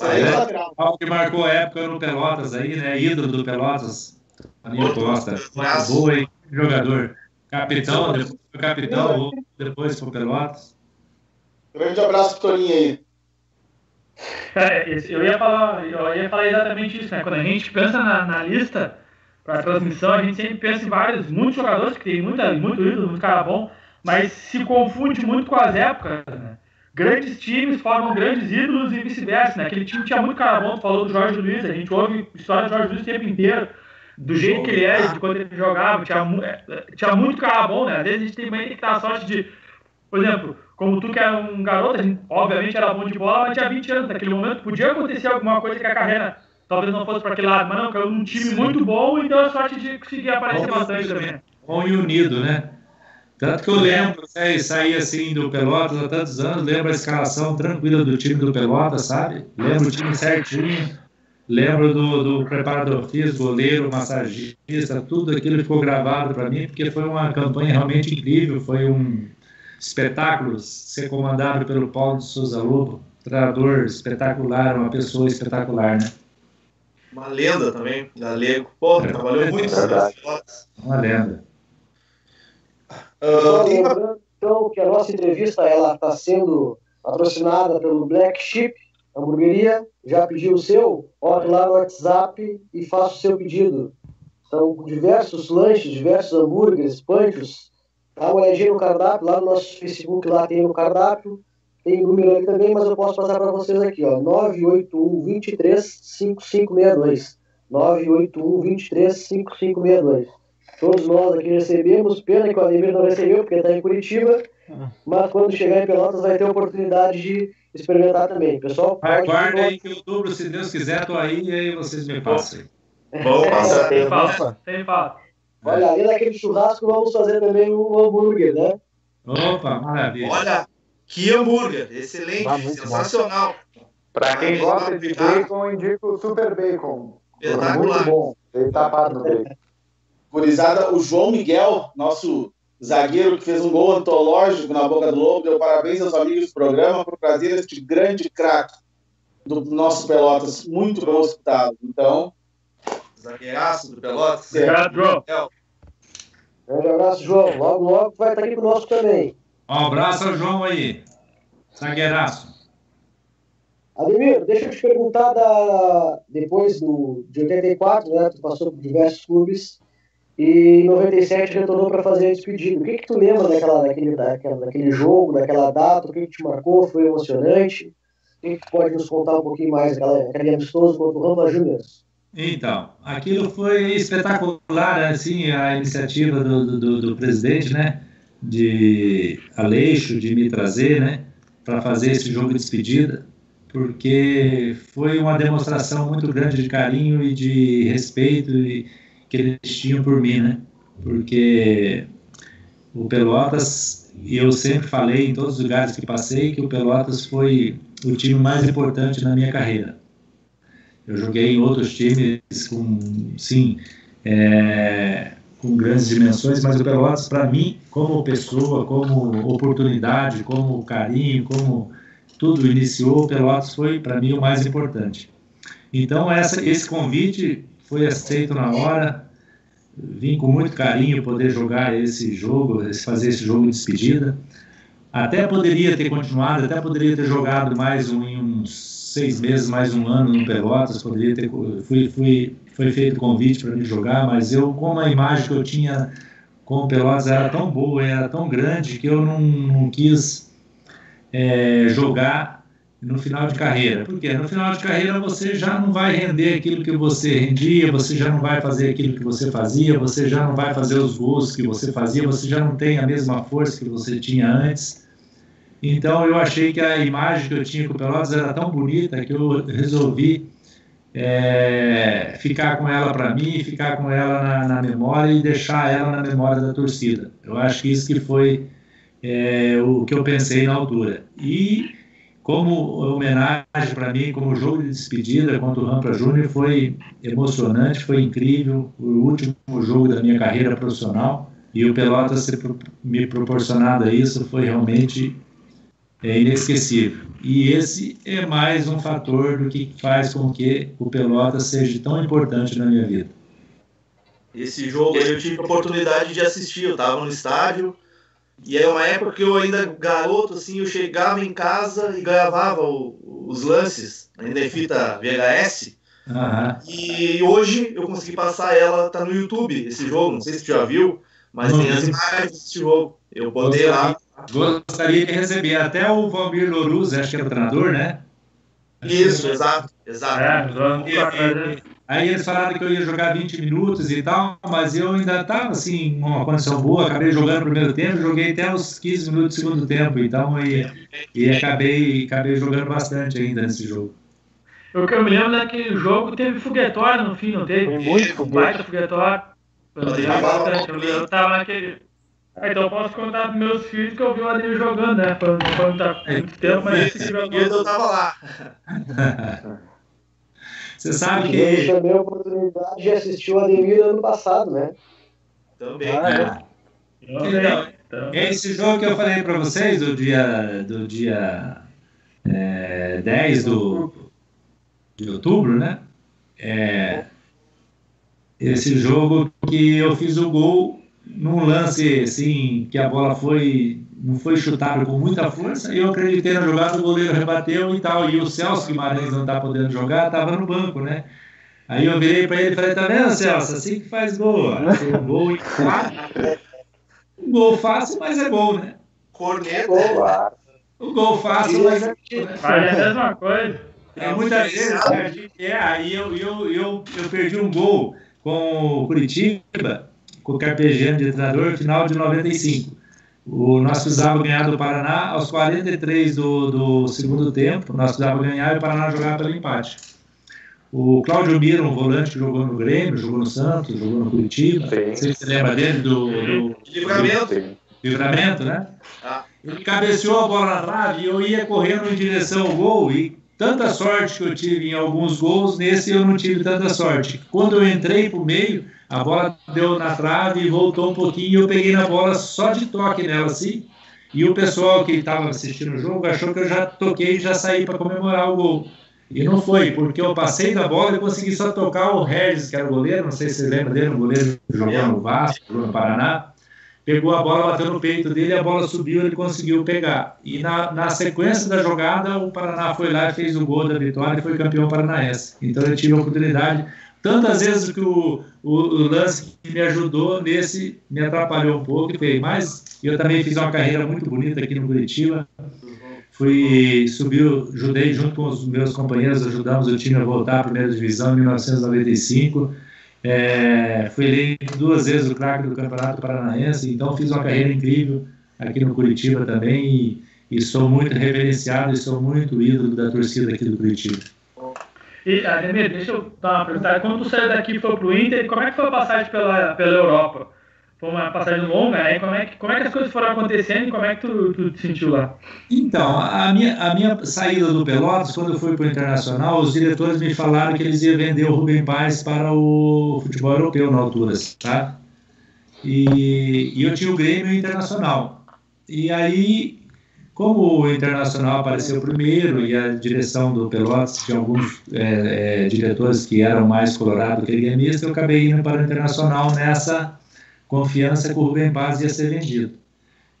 Ah, é, que marcou a época no Pelotas aí, né? Ídolo do Pelotas, Toninho Costa. Boa aí, jogador. Capitão, depois foi capitão, depois foi Pelotas. Grande abraço pro Toninho aí. Cara, eu ia falar, eu ia falar exatamente isso, né? Quando a gente pensa na, na lista para transmissão, a gente sempre pensa em vários, muitos jogadores que tem muita, muito ídolo, muito cara bom, mas se confunde muito com as épocas, né? Grandes times formam grandes ídolos e vice-versa, né? Aquele time tinha muito cara bom, falou do Jorge Luiz, a gente ouve história do Jorge Luiz o tempo inteiro, do jeito que ele é, de quando ele jogava, tinha, é, tinha muito cara bom, né? Às vezes a gente tem que ter a sorte de, por exemplo, como tu que é um garoto, obviamente era bom de bola, mas tinha 20 anos. Naquele momento podia acontecer alguma coisa que a carreira talvez não fosse para aquele lado, mas não, caiu num time muito bom e deu a sorte de conseguir aparecer bom, bastante também. Bom e unido, né? Tanto que eu lembro, né, saí assim do Pelotas há tantos anos, lembro a escalação tranquila do time do Pelotas, sabe? Lembro o time certinho, lembro do, do preparador físico, goleiro, massagista, tudo aquilo ficou gravado para mim, porque foi uma campanha realmente incrível, foi um espetáculos ser comandado pelo Paulo de Souza Lobo, treinador espetacular, uma pessoa espetacular, né? Uma lenda também, galego. Pô, é, trabalhou é, muito é Uma lenda. Uh, então que a nossa entrevista ela está sendo patrocinada pelo Black Sheep Hamburgueria. Já pediu o seu? Olhe lá no WhatsApp e faça o seu pedido. São diversos lanches, diversos hambúrgueres, panchos, Dá uma olhadinha no cardápio, lá no nosso Facebook lá tem o cardápio, tem o número ali também, mas eu posso passar para vocês aqui, ó, 981 23 5562. 981 23 5562. Todos nós aqui recebemos, pena que o Ademir não recebeu, porque está em Curitiba, mas quando chegar em Pelotas vai ter a oportunidade de experimentar também. Pessoal, aguarde aí que outubro, se Deus quiser, estou aí e aí vocês me passem. Vamos passar. Tem falta, tem falta. Olha, além daquele churrasco, vamos fazer também um hambúrguer, né? Opa, maravilha. Olha, que hambúrguer, excelente, ah, sensacional. Para quem gosta de bacon, eu indico o Super Bacon. Muito bom. Ele tá tapado no bacon. Gurizada, o João Miguel, nosso zagueiro que fez um gol antológico na Boca do Lobo. Deu parabéns aos amigos do programa por trazer este grande craque do nosso Pelotas, muito bem hospitado. Então. Zagueiraço do Pelotas. Obrigado, João. Grande abraço, João. Logo, logo vai estar aqui conosco também. Um abraço ao João aí. Zagueiraço. Ademir, deixa eu te perguntar da... depois do... de 84, né? Tu passou por diversos clubes e em 97 retornou para fazer a despedida. O que, que tu lembra daquela, daquele, daquela, daquele jogo, daquela data? O que, que te marcou? Foi emocionante? O que, que tu pode nos contar um pouquinho mais daquela, daquele amistoso contra o Rampa Júnior? Então, aquilo foi espetacular, assim, a iniciativa do, do, do presidente, né? De Aleixo, de me trazer, né? Para fazer esse jogo de despedida porque foi uma demonstração muito grande de carinho e de respeito que eles tinham por mim, né? Porque o Pelotas, e eu sempre falei em todos os lugares que passei, que o Pelotas foi o time mais importante na minha carreira. Eu joguei em outros times com, sim, é, com grandes dimensões, mas o Pelotas, para mim, como pessoa, como oportunidade, como carinho, como tudo iniciou, Pelotas foi para mim o mais importante. Então essa, esse convite foi aceito na hora, vim com muito carinho poder jogar esse jogo, fazer esse jogo de despedida. Até poderia ter continuado, até poderia ter jogado mais um, uns seis meses, mais um ano no Pelotas, poderia ter, fui, fui, foi feito convite para me jogar, mas eu, como a imagem que eu tinha com o Pelotas era tão boa, era tão grande, que eu não, não quis é, jogar no final de carreira. Porque no final de carreira você já não vai render aquilo que você rendia, você já não vai fazer aquilo que você fazia, você já não vai fazer os gols que você fazia, você já não tem a mesma força que você tinha antes. Então eu achei que a imagem que eu tinha com o Pelotas era tão bonita que eu resolvi é, ficar com ela para mim, ficar com ela na, na memória e deixar ela na memória da torcida. Eu acho que isso que foi é, o que eu pensei na altura. E como homenagem para mim, como jogo de despedida contra o Rampa Júnior, foi emocionante, foi incrível, o último jogo da minha carreira profissional e o Pelotas me proporcionado isso foi realmente é, inesquecível. E esse é mais um fator do que faz com que o Pelotas seja tão importante na minha vida. Esse jogo eu tive a oportunidade de assistir, eu estava no estádio, e é uma época que eu ainda garoto, assim, eu chegava em casa e gravava o, os lances, ainda em fita VHS. Uhum. E hoje eu consegui passar ela, tá no YouTube, esse jogo, não sei se você já viu, mas não, tem as imagens desse jogo. Eu botei lá. Gostaria de receber até o Valmir Loruz, acho que é o treinador, né? Isso, exato, exato. É, Aí eles falaram que eu ia jogar 20 minutos e tal, mas eu ainda estava assim, em uma condição boa, acabei jogando no primeiro tempo, joguei até os 15 minutos do segundo tempo, então e, e acabei, acabei jogando bastante ainda nesse jogo. O que eu me lembro daquele jogo teve foguetório no fim, não teve? Foi muito um baita foguetório. Eu, eu tava naquele. Ah, então eu posso contar para meus filhos que eu vi o Ademir jogando, né? Foi, foi muito tempo, mas esse jogo. Eu tava lá. <laughs> Você sabe que. Eu também a oportunidade de assistir o Ademir ano passado, né? Também. Ah, é. Então, então, esse jogo que eu falei para vocês, do dia, do dia é, 10 do, de outubro, né? É, esse jogo que eu fiz o gol num lance assim, que a bola foi não foi chutado com muita força, eu acreditei na jogada, o goleiro rebateu e tal, e o Celso Guimarães não tá podendo jogar, estava no banco, né? Aí eu virei para ele e falei, tá vendo, Celso, assim que faz gol, um gol em quatro, um gol fácil, mas é gol, né? Corneta. O gol fácil, mas é gol, né? Faz a mesma coisa. É, muitas vezes a gente é, aí eu, eu, eu, eu perdi um gol com o Curitiba, com o Carpegiani de treinador, final de 95. O, nós precisávamos ganhar do Paraná aos 43 do, do segundo tempo. Nós precisávamos ganhar e o Paraná jogar pelo empate. O Cláudio Mira, um volante que jogou no Grêmio, jogou no Santos, jogou no Curitiba. Sim. Você se lembra dele? Do, do, livramento. Do, livramento, né? Ah. Ele cabeceou a bola na trave e eu ia correndo em direção ao gol e tanta sorte que eu tive em alguns gols, nesse eu não tive tanta sorte. Quando eu entrei para o meio, a bola deu na trave e voltou um pouquinho, e eu peguei na bola só de toque nela assim. E o pessoal que estava assistindo o jogo achou que eu já toquei e já saí para comemorar o gol. E não foi, porque eu passei da bola e consegui só tocar o Regis, que era o goleiro, não sei se você lembra dele, um goleiro que jogou no Vasco, no Paraná. Pegou a bola, bateu no peito dele, a bola subiu, ele conseguiu pegar. E na, na sequência da jogada, o Paraná foi lá e fez o gol da vitória e foi campeão paranaense. Então eu tive a oportunidade, tantas vezes que o, o, o lance que me ajudou nesse me atrapalhou um pouco, mas eu também fiz uma carreira muito bonita aqui no Curitiba fui subiu, ajudei junto com os meus companheiros, ajudamos o time a voltar à primeira divisão em 1995. É, fui eleito duas vezes o craque do Campeonato Paranaense, então fiz uma carreira incrível aqui no Curitiba também e, e sou muito reverenciado e sou muito ídolo da torcida aqui do Curitiba. E, Ademir, deixa eu dar uma pergunta. Quando tu saiu daqui e foi pro Inter, como é que foi a passagem pela, pela Europa? foi uma passagem longa, aí como é que, como é que as coisas foram acontecendo e como é que tu, tu te sentiu lá? Então, a minha, a minha saída do Pelotas, quando eu fui para o Internacional, os diretores me falaram que eles iam vender o Rubem Paz para o futebol europeu na altura, tá? E, e eu tinha o Grêmio Internacional. E aí, como o Internacional apareceu primeiro e a direção do Pelotas tinha alguns é, é, diretores que eram mais colorados que gremista, eu acabei indo para o Internacional nessa confiança que o Rubem Paz ia ser vendido.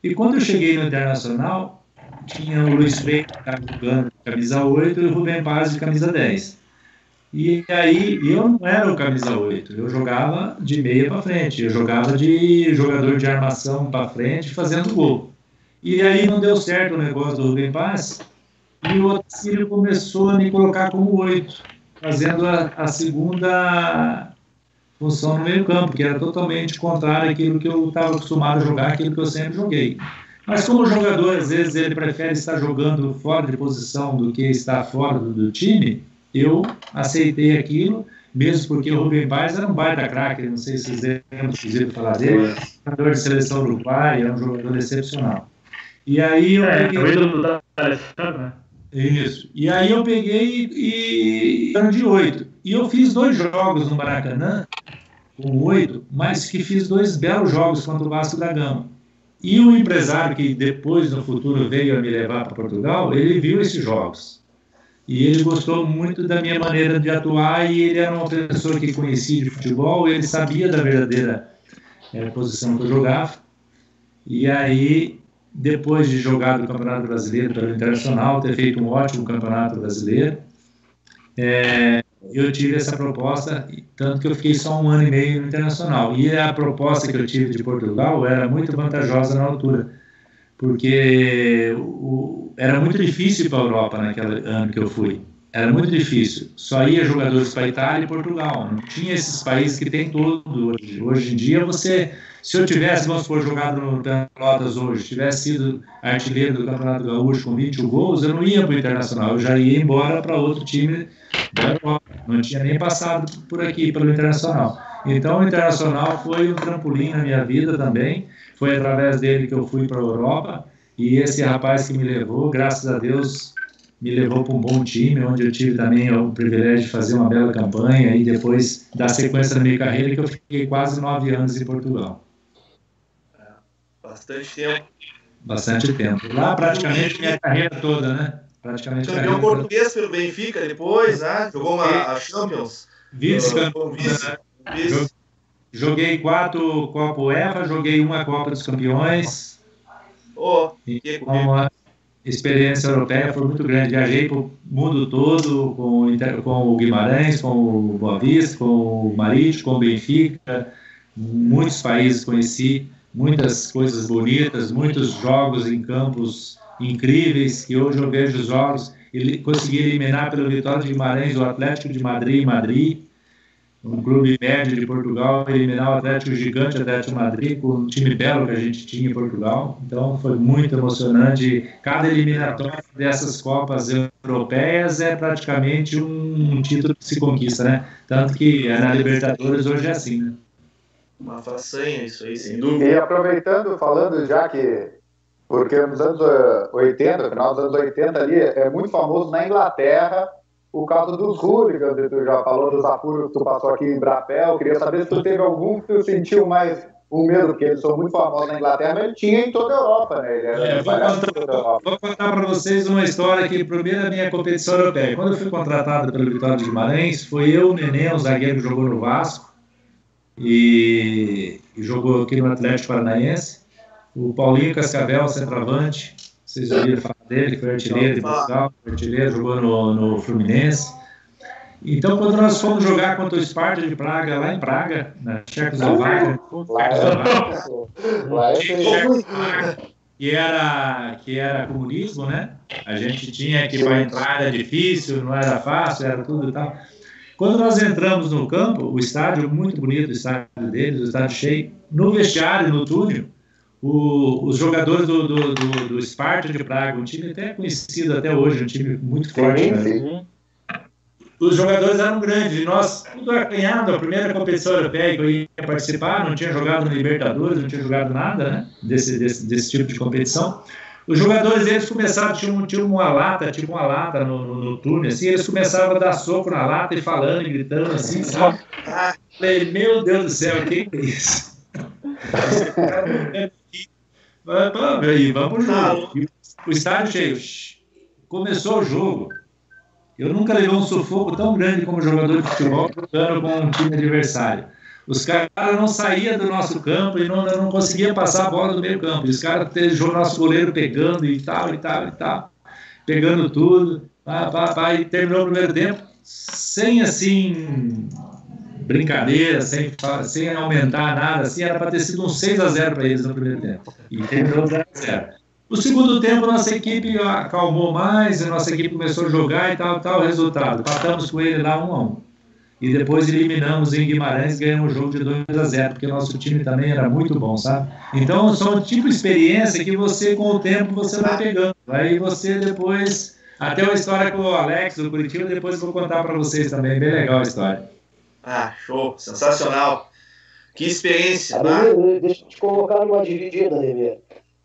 E quando eu cheguei no Internacional, tinha o Luiz Freire jogando camisa 8 e o Rubem Paz de camisa 10. E aí eu não era o camisa 8, eu jogava de meia para frente, eu jogava de jogador de armação para frente fazendo gol. E aí não deu certo o negócio do Rubem Paz e o Otacílio começou a me colocar como 8, fazendo a, a segunda função no meio campo, que era totalmente contrário àquilo que eu estava acostumado a jogar, aquilo que eu sempre joguei. Mas como jogador, às vezes, ele prefere estar jogando fora de posição do que estar fora do, do time, eu aceitei aquilo, mesmo porque o Rubem Paz era um baita craque, não sei se vocês lembram, ouviram falar dele, jogador de seleção do pai, é um jogador excepcional. E aí eu é, peguei... O da né? Isso. E aí eu peguei e ano de oito. E eu fiz dois jogos no Maracanã com oito, mas que fiz dois belos jogos contra o Vasco da Gama. E o empresário que depois, no futuro, veio a me levar para Portugal, ele viu esses jogos. E ele gostou muito da minha maneira de atuar e ele era uma pessoa que conhecia de futebol, ele sabia da verdadeira é, posição que eu jogava. E aí, depois de jogar no Campeonato Brasileiro pelo Internacional, ter feito um ótimo Campeonato Brasileiro, é, eu tive essa proposta, tanto que eu fiquei só um ano e meio no Internacional. E a proposta que eu tive de Portugal era muito vantajosa na altura, porque o, era muito difícil para a Europa naquele ano que eu fui. Era muito difícil. Só ia jogadores para Itália e Portugal. Não tinha esses países que tem todo hoje. Hoje em dia, você, se eu tivesse, vamos supor, jogado no Pelotas hoje, tivesse sido artilheiro do Campeonato Gaúcho com 21 gols, eu não ia para o Internacional. Eu já ia embora para outro time da Europa não tinha nem passado por aqui, pelo Internacional. Então, o Internacional foi um trampolim na minha vida também. Foi através dele que eu fui para a Europa. E esse rapaz que me levou, graças a Deus, me levou para um bom time, onde eu tive também o privilégio de fazer uma bela campanha e depois dar sequência na minha carreira, que eu fiquei quase nove anos em Portugal. É, bastante tempo. Bastante tempo. Lá praticamente minha carreira toda, né? praticamente. Campeão português pelo Benfica depois, né? Jogou uma a Champions. Vice-campeão. Vice, vice. Joguei quatro Copa UEFA, joguei uma Copa dos Campeões. Oh, então, a experiência europeia foi muito grande. Viajei para o mundo todo com, com o Guimarães, com o Boa Vista, com o Marítimo, com o Benfica. Muitos países conheci, muitas coisas bonitas, muitos jogos em campos incríveis, que hoje eu vejo os jogos, ele conseguiu eliminar pelo Vitória de Guimarães o Atlético de Madrid em Madrid, um clube médio de Portugal, eliminar o Atlético Gigante Atlético de Madrid, com um time belo que a gente tinha em Portugal. Então foi muito emocionante. Cada eliminatória dessas Copas Europeias é praticamente um, um título que se conquista, né? Tanto que é na Libertadores hoje é assim, né? Uma façanha isso aí, sem dúvida. E aproveitando, falando já que Porque nos anos 80, final dos anos 80 ali, é muito famoso na Inglaterra o caso dos hooligans, tu já falou dos apuros que tu passou aqui em Brapel, eu queria saber se tu teve algum que tu sentiu mais o medo, porque eles são muito famosos na Inglaterra, mas ele tinha em toda a Europa, né? É, vou, contar, vou contar para vocês uma história que, primeiro, minha competição europeia. Quando eu fui contratado pelo Vitória de Guimarães, foi eu, o Nenê, um zagueiro que jogou no Vasco, e, e jogou aqui no Atlético Paranaense, o Paulinho Cascavel, centroavante, vocês ouviram falar dele, foi artilheiro de Portugal, artilheiro, jogou no, no Fluminense. Então, quando nós fomos jogar contra o Sparta de Praga, lá em Praga, na Tchecoslováquia, que era, que era comunismo, né? A gente tinha que para entrar era difícil, não era fácil, era tudo e tal. Quando nós entramos no campo, o estádio, muito bonito o estádio deles, o estádio cheio, no vestiário, no túnel, o, os jogadores do, do, do, do, Sparta de Praga, um time até conhecido até hoje, um time muito forte. Né? Os jogadores eram grandes, e nós, tudo acanhado, a primeira competição europeia que eu ia participar, não tinha jogado no Libertadores, não tinha jogado nada né, desse, desse, desse tipo de competição. Os jogadores, eles começaram, tinham, tinham uma lata, tipo uma lata no, no, no turno, assim, eles começavam a dar soco na lata e falando e gritando assim, sabe? Falei, meu Deus do céu, o que é isso? <laughs> Vamos, vamos jogo. O estádio cheio. Começou o jogo. Eu nunca levei um sufoco tão grande como jogador de futebol jogando com um time adversário. Os caras não saíam do nosso campo e não, não conseguiam passar a bola do meio campo. Os caras, o nosso goleiro pegando e tal, e tal, e tal. Pegando tudo. Pá, pá, pá, e terminou o primeiro tempo sem, assim, brincadeira, sem, sem aumentar nada, assim, era para ter sido um 6 a 0 para eles no primeiro tempo. E terminou 0 a 0. No segundo tempo, nossa equipe acalmou mais, a nossa equipe começou a jogar e tal, tal, resultado. Patamos com ele lá 1 a 1 E depois eliminamos em Guimarães, ganhamos o jogo de 2 a 0 porque nosso time também era muito bom, sabe? Então, são tipo experiência que você, com o tempo, você vai pegando. Aí você depois... Até uma história com o Alex, do Curitiba, depois vou contar para vocês também, bem legal a história. Ah, show, sensacional. Que experiência. Ademir, deixa eu te colocar numa dividida, Ademir.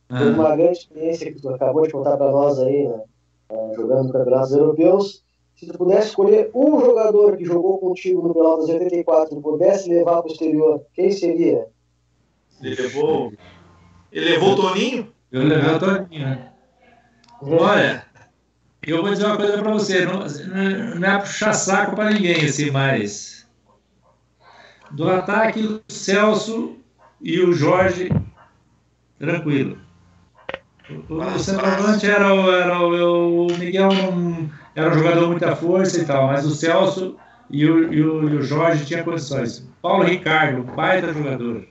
Ah. Foi uma grande experiência que tu acabou de contar para nós aí, né? É, jogando campeonatos europeus. Se tu pudesse escolher um jogador que jogou contigo no Pelotas 84 e pudesse levar para o exterior, quem seria? Ele levou, ele levou o Toninho? Eu levei o Toninho, né? Olha, eu vou dizer uma coisa para você, não, não é puxar saco para ninguém, assim, mas do ataque, o Celso e o Jorge, tranquilo. O, o centroavante era, o, era o, o Miguel, era um jogador muita força e tal, mas o Celso e o, e o, e o Jorge tinham condições. Paulo Ricardo, baita jogador.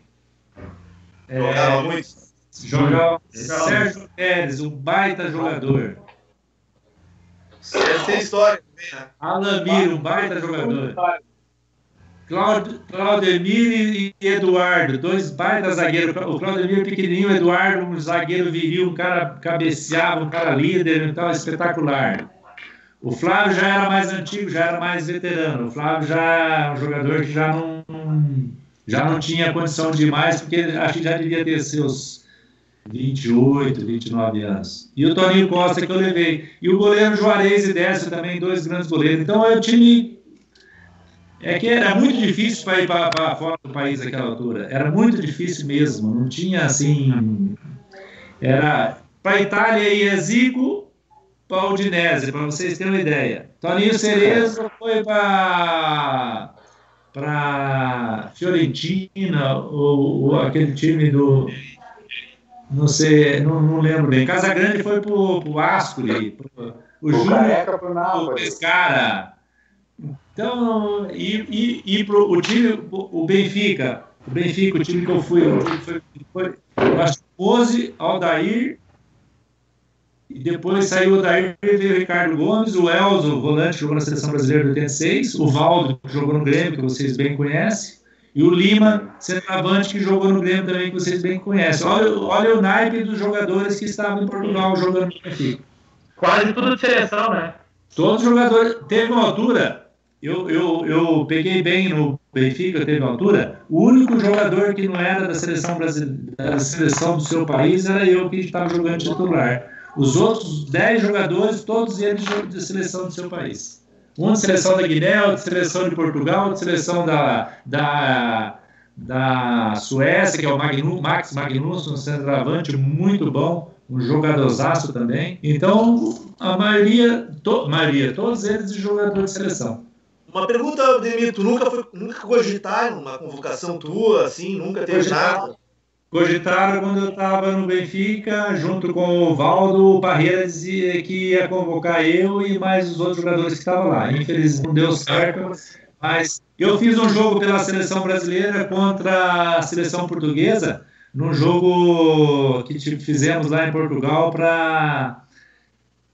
É, jogava muito. Jogava. Sérgio Pérez, um baita jogador. Sérgio tem história também, né? Alamir, um baita jogador. Claudemir e Eduardo, dois baitas zagueiros. O Claudemir pequenininho, Eduardo, um zagueiro viril, um cara cabeceava, um cara líder, tal espetacular. O Flávio já era mais antigo, já era mais veterano. O Flávio já é um jogador que já não, já não tinha condição de mais, porque acho que já devia ter seus 28, 29 anos. E o Toninho Costa que eu levei. E o goleiro Juarez e Décio também, dois grandes goleiros. Então é o time é que era muito difícil para ir para fora do país naquela altura. Era muito difícil mesmo. Não tinha assim. Era para a Itália ia Zico, para Udinese, para vocês terem uma ideia. Toninho Cerezo foi para para Fiorentina ou, ou, aquele time do não sei, não, não lembro bem. Casa Grande foi para o Ascoli, pro, o, Júnior, o Pescara. Então, e, e, e pro, o time, o Benfica, o Benfica, o time que eu fui, o time foi, foi Pose, Aldair, e depois saiu o Aldair, veio o Ricardo Gomes, o Elzo, o volante, jogou na Seleção Brasileira de 86, o Valdo, que jogou no Grêmio, que vocês bem conhecem, e o Lima, centroavante, que jogou no Grêmio também, que vocês bem conhecem. Olha, olha o naipe dos jogadores que estavam em Portugal jogando no Benfica. Quase tudo de seleção, né? Todos os jogadores. Teve uma altura eu, eu, eu peguei bem no Benfica, teve altura, o único jogador que não era da seleção da seleção do seu país era eu que estava jogando titular. Os outros 10 jogadores, todos eles da seleção do seu país. Um de seleção da Guiné, outro de seleção de Portugal, outro de seleção da, da, da Suécia, que é o Max Magnusson, um centroavante muito bom, um jogadorzaço também. Então, a maioria, to, maioria, todos eles de jogador de seleção. Uma pergunta, Demir, tu nunca, foi, nunca cogitaram uma convocação tua, assim, nunca teve nada? Cogitaram quando eu estava no Benfica, junto com o Valdo, o Parreira dizia que ia convocar eu e mais os outros jogadores que estavam lá. Infelizmente não deu certo, mas eu fiz um jogo pela seleção brasileira contra a seleção portuguesa, num jogo que fizemos lá em Portugal para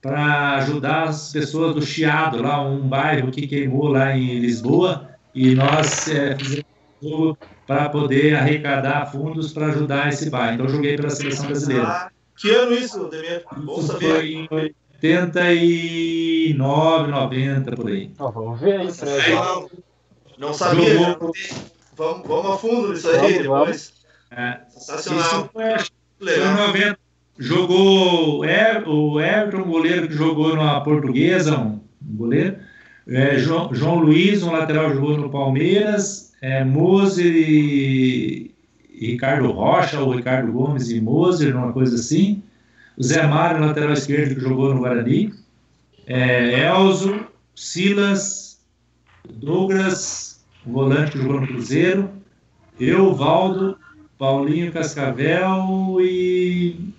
para ajudar as pessoas do Chiado, lá um bairro que queimou lá em Lisboa, e nós é, fizemos um jogo para poder arrecadar fundos para ajudar esse bairro. Então, eu joguei pela seleção brasileira. Ah, que ano isso, Demir? Bom saber. Foi em 89, 90, por aí. Oh, vamos ver isso. Aí, não, não sabia. Jogou... Vamos, vamos a fundo nisso aí depois. É. Sensacional. Foi, Legal. Foi 90. Jogou o Everton, goleiro que jogou na Portuguesa, um goleiro. É, João, João Luiz, um lateral, jogou no Palmeiras é, Moser e, Ricardo Rocha, ou Ricardo Gomes e Moser, uma coisa assim. Zé Mário, lateral esquerdo, que jogou no Guarani. É, Elzo, Silas, Douglas, volante que jogou no Cruzeiro. Eu, Valdo, Paulinho Cascavel e.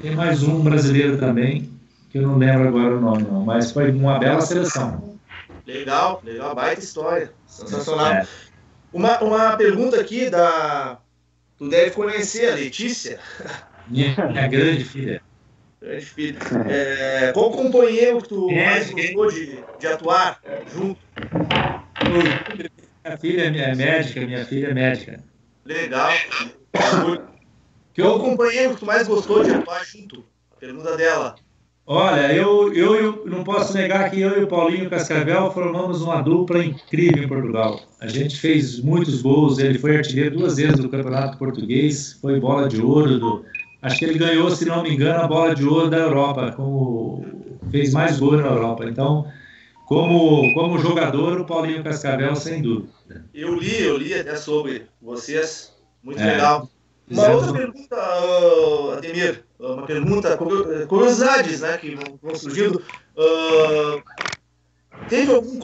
Tem mais um brasileiro também, que eu não lembro agora o nome, não, mas foi uma bela seleção. Legal, legal, baita história. Sensacional. É. Uma, uma pergunta aqui da. Tu deve conhecer a Letícia. Minha, minha grande filha. Grande filha. É, qual companheiro que tu é, mais gostou de, de atuar junto? Minha filha é médica, minha filha é médica. Legal. Qual companheiro que tu mais gostou de atuar junto? A pergunta dela. Olha, eu, eu, eu, não posso negar que eu e o Paulinho Cascavel formamos uma dupla incrível em Portugal. A gente fez muitos gols, ele foi artilheiro duas vezes do Campeonato Português, foi bola de ouro. Do, acho que ele ganhou, se não me engano, a bola de ouro da Europa, como, fez mais gols na Europa. Então, como, como jogador, o Paulinho Cascavel, sem dúvida. Eu li, eu li até sobre vocês, muito é, legal. Uma outra pergunta, uh, Ademir uma pergunta, curiosidades né, que vão surgindo. Uh, teve algum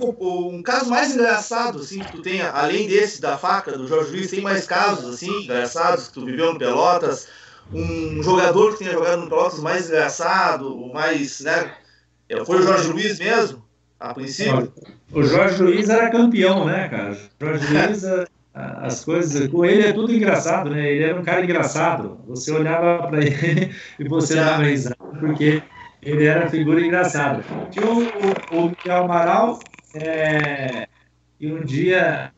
um caso mais engraçado assim, que tu tenha, além desse da faca do Jorge Luiz, tem mais casos assim, engraçados que tu viveu no Pelotas? Um jogador que tenha jogado no Pelotas mais engraçado, mais, né? Foi o Jorge Luiz mesmo, a princípio? O Jorge Luiz era campeão, né, cara? O Jorge <laughs> Luiz as coisas. Com ele é tudo engraçado, né? Ele era um cara engraçado. Você olhava para ele <laughs> e você dava risada, porque ele era figura engraçada. Tinha o, o, o Miguel Amaral, é, e um dia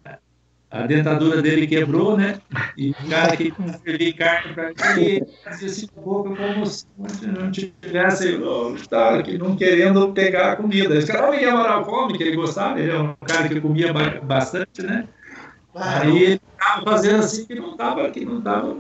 a dentadura dele quebrou, né? E o cara que servia carne para ele fazia assim a boca como se não tivesse não, tá, que não querendo pegar a comida. Esse cara, o Miguel Amaral come, que ele gostava, ele é um cara que comia bastante, né? Aí ele estava fazendo assim que não estava, que não estava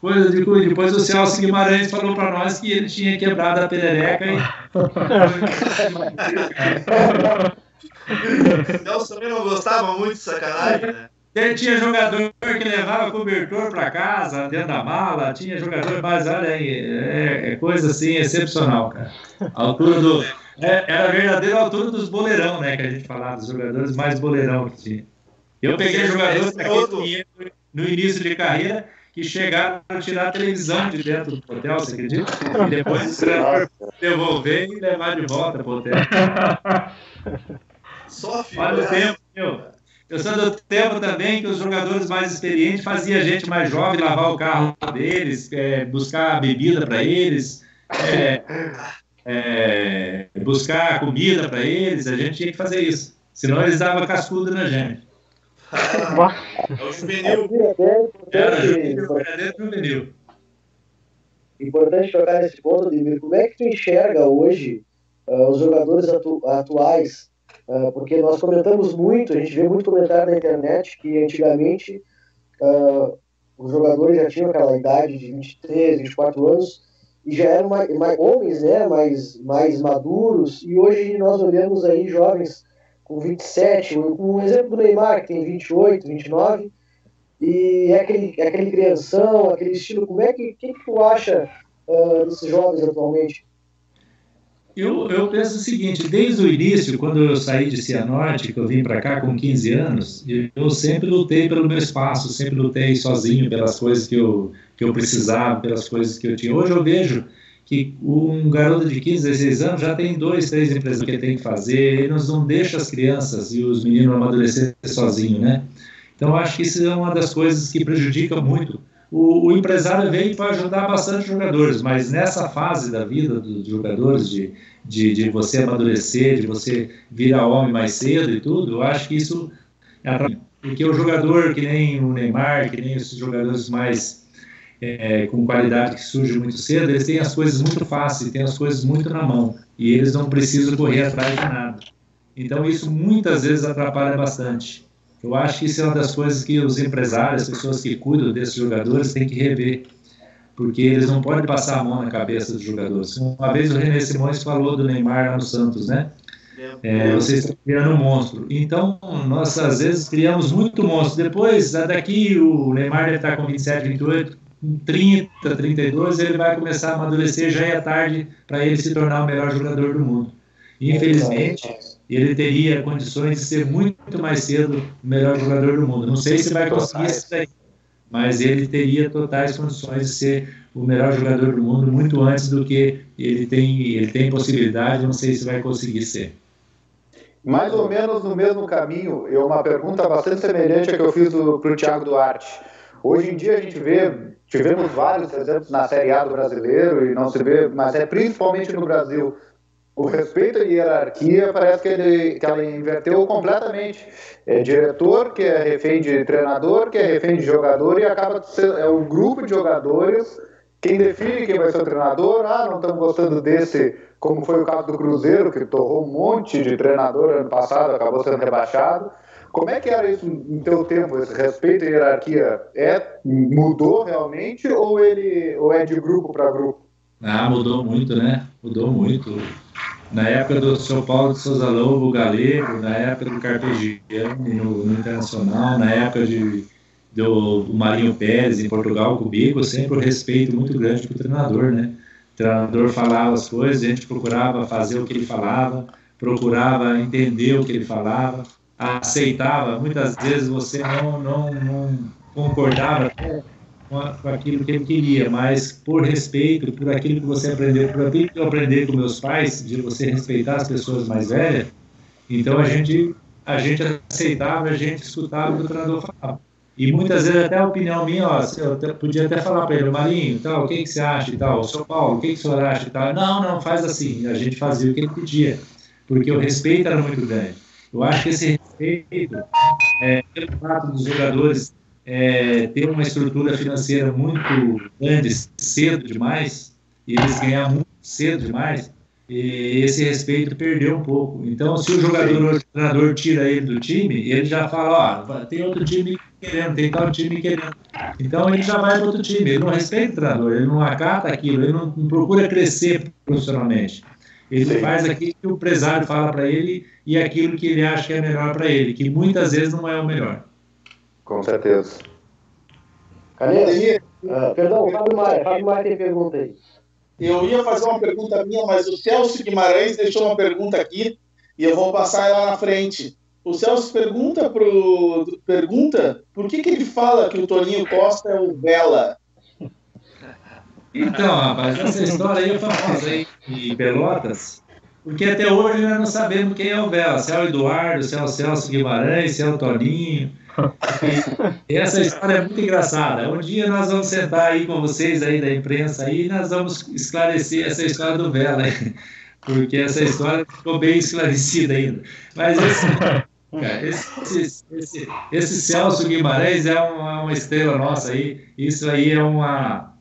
coisa de coisa. Depois o Celso Guimarães falou para nós que ele tinha quebrado a perereca e. <laughs> Celso também não gostava muito de sacanagem, né? Ele tinha jogador que levava cobertor para casa, dentro da mala, tinha jogador, mas olha aí, é, é coisa assim excepcional, cara. A altura do. É, era a verdadeira altura dos boleirão, né? Que a gente falava, dos jogadores mais boleirão que tinha. Eu peguei jogadores aqui no início de carreira que chegaram a tirar a televisão de dentro do hotel, você acredita? E depois <laughs> devolver e levar de volta para <laughs> o hotel. Só Olha o tempo, meu. Eu sou do tempo também que os jogadores mais experientes faziam a gente mais jovem lavar o carro deles, é, buscar bebida para eles, é, é, buscar comida para eles. A gente tinha que fazer isso. Senão eles davam cascudo na gente é o juvenil. Era juvenil, verdadeiro juvenil. Importante tocar nesse ponto, Dimir. Como é que tu enxerga hoje uh, os jogadores atu atuais, uh, porque nós comentamos muito, a gente vê muito comentário na internet que antigamente uh, os jogadores já tinham aquela idade de 23, 24 anos e já eram mais, mais, homens, né, mais, mais maduros, e hoje nós olhamos aí jovens com 27, um, exemplo do Neymar, que tem 28, 29, e é aquele, é aquele crianção, aquele estilo, como é que, que, que tu acha uh, desses jovens atualmente? Eu, eu penso o seguinte, desde o início, quando eu saí de Cianorte, que eu vim para cá com 15 anos, eu sempre lutei pelo meu espaço, sempre lutei sozinho pelas coisas que eu, que eu precisava, pelas coisas que eu tinha. Hoje eu vejo que um garoto de 15, 16 anos já tem dois, três empresas que ele tem que fazer, ele não deixa as crianças e os meninos amadurecer sozinho, né? Então, acho que isso é uma das coisas que prejudica muito o, o empresário veio para ajudar bastante jogadores, mas nessa fase da vida dos jogadores, de, de, de você amadurecer, de você virar homem mais cedo e tudo, eu acho que isso é porque o jogador que nem o Neymar, que nem esses jogadores mais é, com qualidade que surgem muito cedo, eles têm as coisas muito fáceis, têm as coisas muito na mão e eles não precisam correr atrás de nada. Então isso muitas vezes atrapalha bastante. Eu acho que isso é uma das coisas que os empresários, as pessoas que cuidam desses jogadores, têm que rever, porque eles não podem passar a mão na cabeça dos jogadores. Uma vez o René Simões falou do Neymar no Santos, né? É, vocês estão criando um monstro. Então, nós às vezes criamos muito monstro. Depois, daqui o Neymar deve estar com 27, 28, 30, 32, ele vai começar a amadurecer, já é tarde para ele se tornar o melhor jogador do mundo. Infelizmente, ele teria condições de ser muito mais cedo o melhor jogador do mundo. Não sei se vai conseguir isso daí, mas ele teria totais condições de ser o melhor jogador do mundo muito antes do que ele tem, ele tem possibilidade, não sei se vai conseguir ser. Mais ou menos no mesmo caminho, é uma pergunta bastante semelhante à que eu fiz para o Thiago Duarte. Hoje em dia a gente vê, tivemos vários exemplos na Série A do brasileiro e não se vê, mas é principalmente no Brasil, o respeito à hierarquia parece que, ele, que ela inverteu completamente. É diretor que é refém de treinador, que é refém de jogador e acaba sendo é um grupo de jogadores quem define quem vai ser o treinador. Ah, não estamos gostando desse, como foi o caso do Cruzeiro, que torrou um monte de treinador ano passado, acabou sendo rebaixado. Como é que era isso no teu tempo, esse respeito à hierarquia? É, mudou realmente ou ele ou é de grupo para grupo? Ah, mudou muito, né? Mudou muito na época do São Paulo de Souza Lobo, Galego, na época do Carpegiani no, no Internacional, na época de, do, do, Marinho Pérez em Portugal, com o Bico, sempre o respeito muito grande para o treinador, né? O treinador falava as coisas, a gente procurava fazer o que ele falava, procurava entender o que ele falava, aceitava. Muitas vezes você não, não, não concordava com, aquilo que ele queria, mas por respeito, por aquilo que você aprendeu, por aquilo que eu aprendi com meus pais, de você respeitar as pessoas mais velhas, então a gente, a gente aceitava, a gente escutava o que o treinador falava. E muitas vezes até a opinião minha, ó, eu podia até falar para ele, Marinho, tal, o que, que você acha e tal, São Paulo, o que, que o senhor acha e tal. Não, não, faz assim. A gente fazia o que ele pedia, porque o respeito era muito grande. Eu acho que esse respeito, é, pelo fato dos jogadores é, ter uma estrutura financeira muito grande cedo demais, e eles ganhar muito cedo demais, e esse respeito perdeu um pouco. Então, se o jogador, o treinador tira ele do time, ele já fala, ó, tem outro time querendo, tem tal time querendo. Então ele já vai para outro time, ele não respeita o treinador, ele não acata aquilo, ele não, não procura crescer profissionalmente. Ele Sim. faz aquilo que o empresário fala para ele e aquilo que ele acha que é melhor para ele, que muitas vezes não é o melhor. Com certeza. Cadê? Uh, perdão, Fábio Maia. Fábio Maia tem pergunta aí. Eu ia fazer uma pergunta minha, mas o Celso Guimarães deixou uma pergunta aqui e eu vou passar ela na frente. O Celso pergunta pro pergunta por que, que ele fala que o Toninho Costa é o Bela. Então, rapaz, essa história aí é famosa aí em Pelotas, porque até hoje nós não sabemos quem é o Bela, se é o Eduardo, se é o Celso Guimarães, se é o Toninho. E essa história é muito engraçada. Um dia nós vamos sentar aí com vocês aí da imprensa aí, e nós vamos esclarecer essa história do Vela, porque essa história ficou bem esclarecida ainda. Mas esse, esse, esse, esse, Celso Guimarães é uma, uma, estrela nossa aí. Isso aí é uma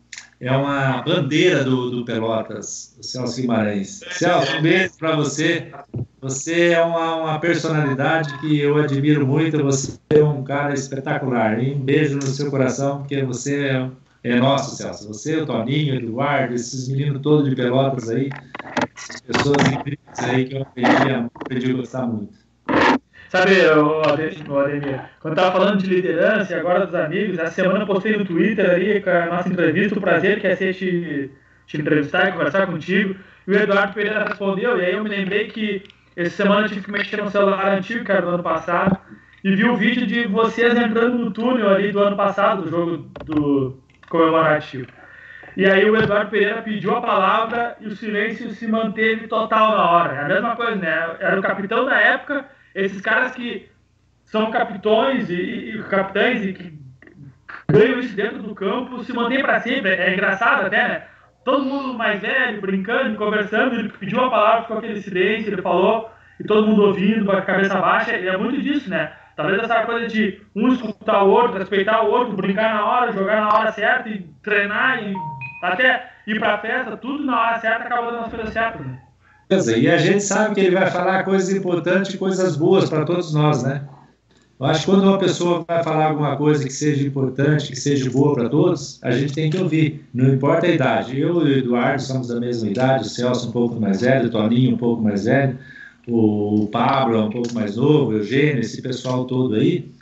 é uma bandeira do, do Pelotas, o Celso Guimarães. Celso, um beijo para você. Você é uma, uma, personalidade que eu admiro muito. Você é um cara espetacular. Um beijo no seu coração, porque você é, é nosso, Celso. Você, o Toninho, o Eduardo, esses meninos todos de Pelotas aí, pessoas incríveis aí que eu aprendi, aprendi a gostar muito. Sabe, o Ademir, quando estava falando de liderança e agora dos amigos, essa semana postei no Twitter ali com a nossa entrevista, o prazer que é ser te, te entrevistar e conversar contigo. E o Eduardo Pereira respondeu, e aí eu me lembrei que essa semana eu tive que mexer no celular antigo, era do ano passado, e vi o vídeo de vocês entrando no túnel ali do ano passado, do jogo do comemorativo. E aí o Eduardo Pereira pediu a palavra e o silêncio se manteve total na hora. É a mesma coisa, né? Era o capitão da época esses caras que são capitões e, e capitães e que ganham isso dentro do campo se mantém para sempre. É engraçado até, né? Todo mundo mais velho, brincando, conversando, ele pediu a palavra, com aquele silêncio, ele falou, e todo mundo ouvindo, com a cabeça baixa, e é muito disso, né? Talvez essa coisa de um escutar o outro, respeitar o outro, brincar na hora, jogar na hora certa e treinar e até ir pra festa, tudo na hora certa acaba dando as coisas certas, né? E a gente sabe que ele vai falar coisas importantes, coisas boas para todos nós, né? Eu acho que quando uma pessoa vai falar alguma coisa que seja importante, que seja boa para todos, a gente tem que ouvir, não importa a idade. Eu e o Eduardo somos da mesma idade, o Celso um pouco mais velho, o Toninho um pouco mais velho, o Pablo é um pouco mais novo, o Eugênio, esse pessoal todo aí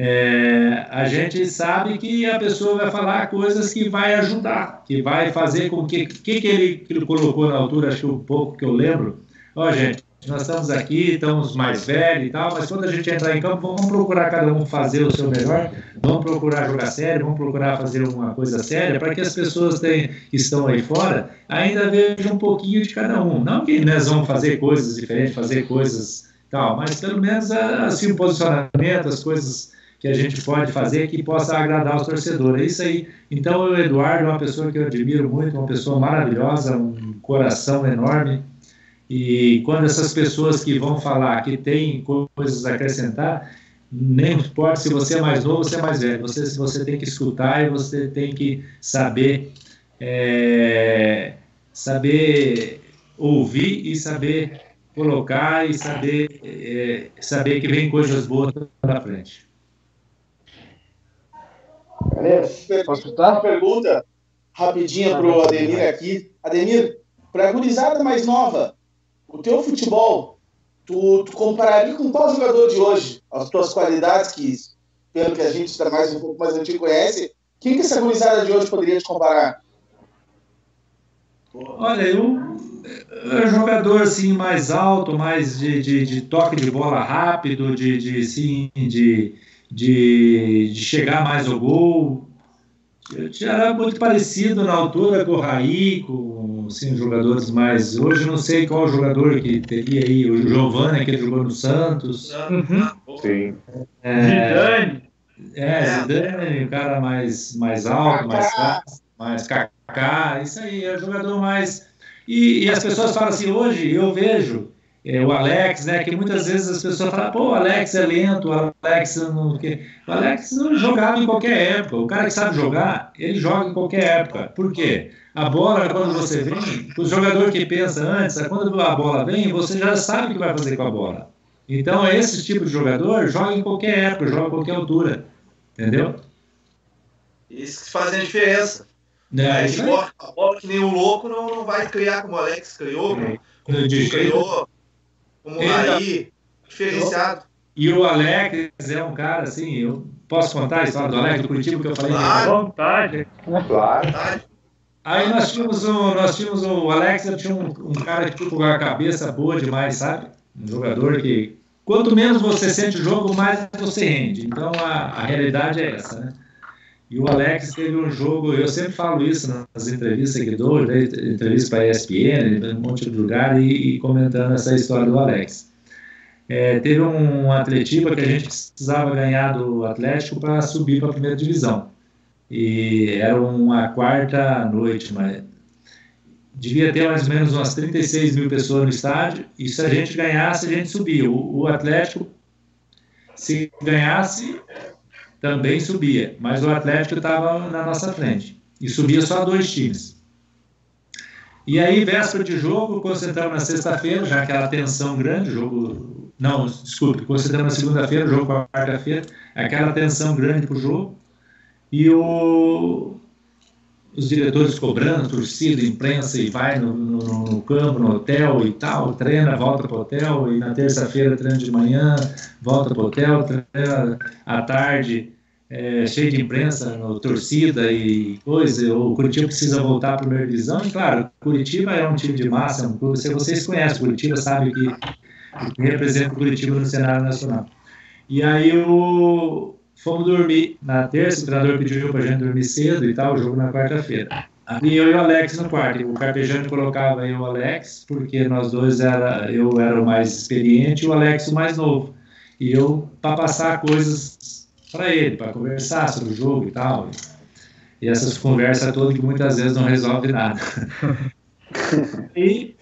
é, a gente sabe que a pessoa vai falar coisas que vai ajudar, que vai fazer com que. O que, que, ele, que ele colocou na altura, acho que um pouco que eu lembro. Ó, gente, nós estamos aqui, estamos mais velhos e tal, mas quando a gente entrar em campo, vamos procurar cada um fazer o seu melhor, vamos procurar jogar sério, vamos procurar fazer alguma coisa séria, para que as pessoas que estão aí fora ainda vejam um pouquinho de cada um. Não que nós vamos fazer coisas diferentes, fazer coisas tal, mas pelo menos assim, o posicionamento, as coisas que a gente pode fazer que possa agradar os torcedores. É isso aí. Então, o Eduardo é uma pessoa que eu admiro muito, uma pessoa maravilhosa, um coração enorme. E quando essas pessoas que vão falar que têm coisas a acrescentar, nem importa se você é mais novo ou se é mais velho, você, você tem que escutar e você tem que saber, é, saber ouvir e saber colocar e saber, é, saber que vem coisas boas pela frente. Posso escutar? Uma pergunta rapidinha para o Ademir aqui. Ademir, para a gurizada mais nova, o teu futebol, tu, tu compararia com qual jogador de hoje? As tuas qualidades, que pelo que a gente está mais um pouco mais antigo conhece, quem que essa gurizada de hoje poderia te comparar? Olha, eu é jogador assim mais alto, mais de, de, de toque de bola rápido, de, de, assim, de, de, de chegar mais ao gol. Era muito parecido na altura com o Raí, com assim, jogadores mais. Hoje não sei qual jogador que teria aí, o Giovanni, que jogou no Santos. Uhum. Sim. É, Zidane. É, Zidane, o cara mais, mais alto, mais fácil, mais cacá, isso aí, é o jogador mais. E, e as pessoas falam assim, hoje eu vejo é, o Alex, né? Que muitas vezes as pessoas falam, pô, o Alex é lento, o Alex não. O Alex não jogava em qualquer época. O cara que sabe jogar, ele joga em qualquer época. Por quê? A bola, quando você vem, o jogador que pensa antes, quando a bola vem, você já sabe o que vai fazer com a bola. Então, esse tipo de jogador joga em qualquer época, joga em qualquer altura. Entendeu? Isso que faz a diferença. É, a, bola, a bola que nem louco não, não vai criar como o Alex criou, como, como criou como o Raí, diferenciado. E o Alex é um cara assim, eu posso contar a história do Alex do Curitiba que eu falei? Claro, vontade. Claro. Aí nós tínhamos um, nós tínhamos um, o Alex tinha um, um cara que com a cabeça boa demais, sabe? Um jogador que quanto menos você sente o jogo, mais você rende. Então a, a realidade é essa, né? E o Alex teve um jogo, eu sempre falo isso nas entrevistas que dou, entrevistas para a ESPN, um monte de lugar, e, e comentando essa história do Alex. É, teve um Atletiba que a gente precisava ganhar do Atlético para subir para a primeira divisão. E era uma quarta noite, mas devia ter mais ou menos umas 36 mil pessoas no estádio, e se a gente ganhasse, a gente subia. O, o Atlético, se ganhasse, também subia, mas o Atlético estava na nossa frente. e subia só dois times. E aí, véspera de jogo, concentramos na sexta-feira, já aquela tensão grande, jogo. Não, desculpe, concentramos na segunda-feira, jogo quarta-feira, aquela tensão grande para o jogo. E o, os diretores cobrando, torcida, imprensa, e vai no, no, no, campo, no hotel e tal, treina, volta para o hotel, e na terça-feira treina de manhã, volta para o hotel, treina à tarde, é, cheio de imprensa, no, torcida e coisa, o Curitiba precisa voltar para a primeira divisão, e claro, Curitiba é um time de massa, é um clube, se vocês conhecem Curitiba, sabem que, que representa o Curitiba no cenário nacional. E aí o, fomos dormir na terça, o treinador pediu para a gente dormir cedo e tal, o jogo na quarta-feira. E eu e o Alex no quarto. O Carpejante colocava eu e o Alex, porque nós dois era, eu era o mais experiente e o Alex o mais novo. E eu para passar coisas para ele, para conversar sobre o jogo e tal. E essas conversas todas que muitas vezes não resolve nada. <laughs> e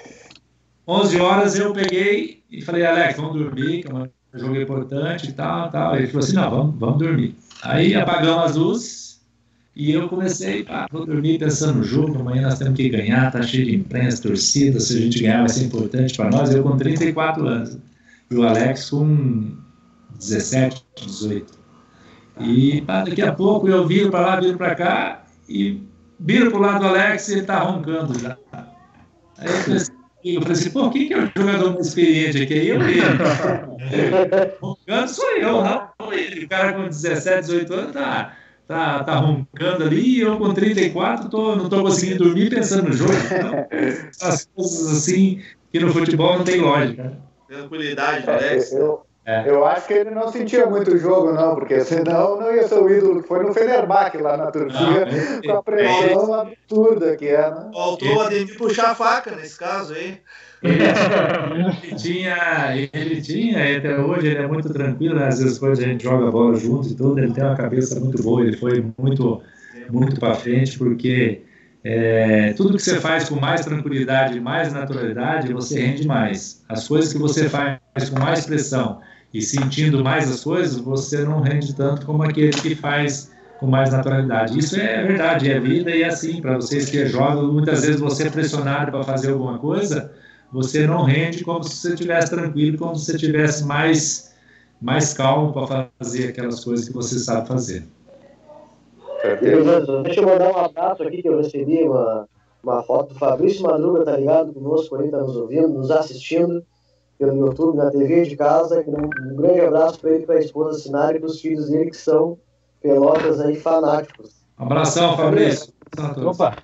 11 horas eu peguei e falei, Alex, vamos dormir, que um jogo importante e tal, tal. Ele falou assim, não, vamos, vamos dormir. Aí apagamos as luzes e eu comecei, pá, vou dormir pensando no jogo, amanhã nós temos que ganhar, tá cheio de imprensa, torcida, se a gente ganhar vai ser importante para nós. Eu com 34 anos e o Alex com 17, 18. E pá, daqui a pouco eu viro para lá, viro para cá e viro para o lado do Alex e ele está roncando já. Aí eu falei assim, eu falei assim, pô, quem que é o jogador mais experiente aqui? Aí eu ele. <laughs> roncando sou eu, não ele. O cara com 17, 18 anos tá, tá, tá roncando ali e eu com 34 tô, não estou conseguindo dormir pensando no jogo. Então, as coisas assim que no futebol não tem lógica. Tranquilidade, Alex. Eu, é. Eu acho que ele não sentia muito o jogo, não, porque senão não ia ser o ídolo que foi no Fenerbahçe lá na Turquia, não, com a pressão é absurda que é. Né? Faltou o Ademir puxar a faca nesse caso aí. Ele tinha, ele tinha, até hoje ele é muito tranquilo, né? às vezes quando a gente joga bola junto e tudo, ele tem uma cabeça muito boa, ele foi muito, muito para frente, porque é, tudo que você faz com mais tranquilidade, mais naturalidade, você rende mais. As coisas que você faz com mais pressão e sentindo mais as coisas, você não rende tanto como aquele que faz com mais naturalidade. Isso é verdade, é vida e é assim, para vocês que é jovem, muitas vezes você é pressionado para fazer alguma coisa, você não rende como se você estivesse tranquilo, como se você estivesse mais, mais calmo para fazer aquelas coisas que você sabe fazer. Deixa eu mandar um abraço aqui que eu recebi uma, uma foto do Fabrício Madruga, tá ligado conosco aí, tá nos ouvindo, nos assistindo pelo YouTube, na TV de casa. Um, um grande abraço para ele, para a esposa Sinara e para os filhos dele que são pelotas aí fanáticos. Um abração, Fabrício. Opa!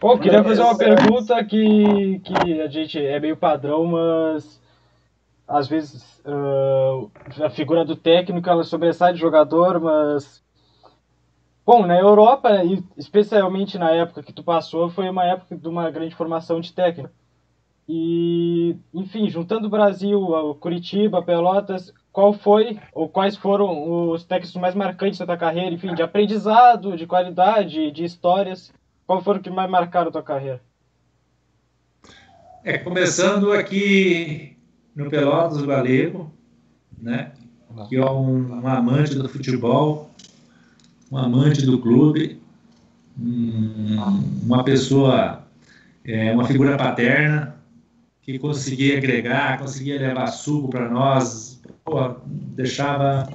Bom, queria fazer uma pergunta que, que a gente é meio padrão, mas às vezes uh, a figura do técnico ela sobressai de jogador, mas bom, na Europa, e especialmente na época que tu passou, foi uma época de uma grande formação de técnico. E, enfim, juntando o Brasil, Curitiba, Pelotas, qual foi ou quais foram os técnicos mais marcantes da tua carreira, enfim, de aprendizado, de qualidade, de histórias? Qual foram que mais marcaram a tua carreira? É, começando aqui no Pelotas, o Galego, né? Que é um, um amante do futebol, um amante do clube, um, uma pessoa, é, uma figura paterna, que conseguia agregar, conseguia levar suco para nós, pô, deixava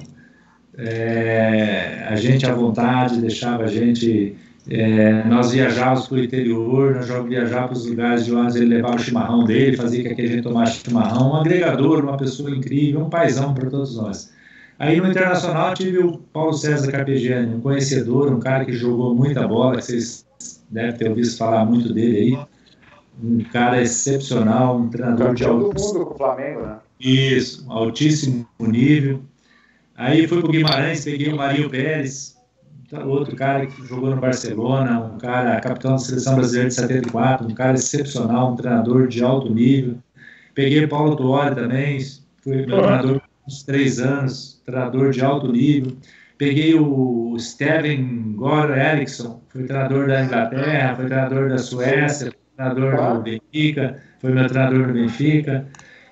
é, a gente à vontade, deixava a gente. É, nós viajávamos para o interior, nós viajávamos para os lugares de onde ele levava o chimarrão dele, fazia com que a gente tomasse chimarrão. Um agregador, uma pessoa incrível, um paizão para todos nós. Aí no Internacional tive o Paulo César Carpegiani, um conhecedor, um cara que jogou muita bola, que vocês devem ter ouvido falar muito dele aí um cara excepcional, um treinador de altíssimo, mundo Flamengo, né? Isso, altíssimo nível. Aí fui para o Guimarães, peguei o Marinho Pérez, outro cara que jogou no Barcelona, um cara capitão da seleção brasileira de 74, um cara excepcional, um treinador de alto nível. Peguei o Paulo Tuori também, fui meu treinador uns três anos, treinador de alto nível. Peguei o Steven Gore Eriksson, foi treinador da Inglaterra, foi treinador da Suécia, treinador do Benfica, foi meu treinador do Benfica.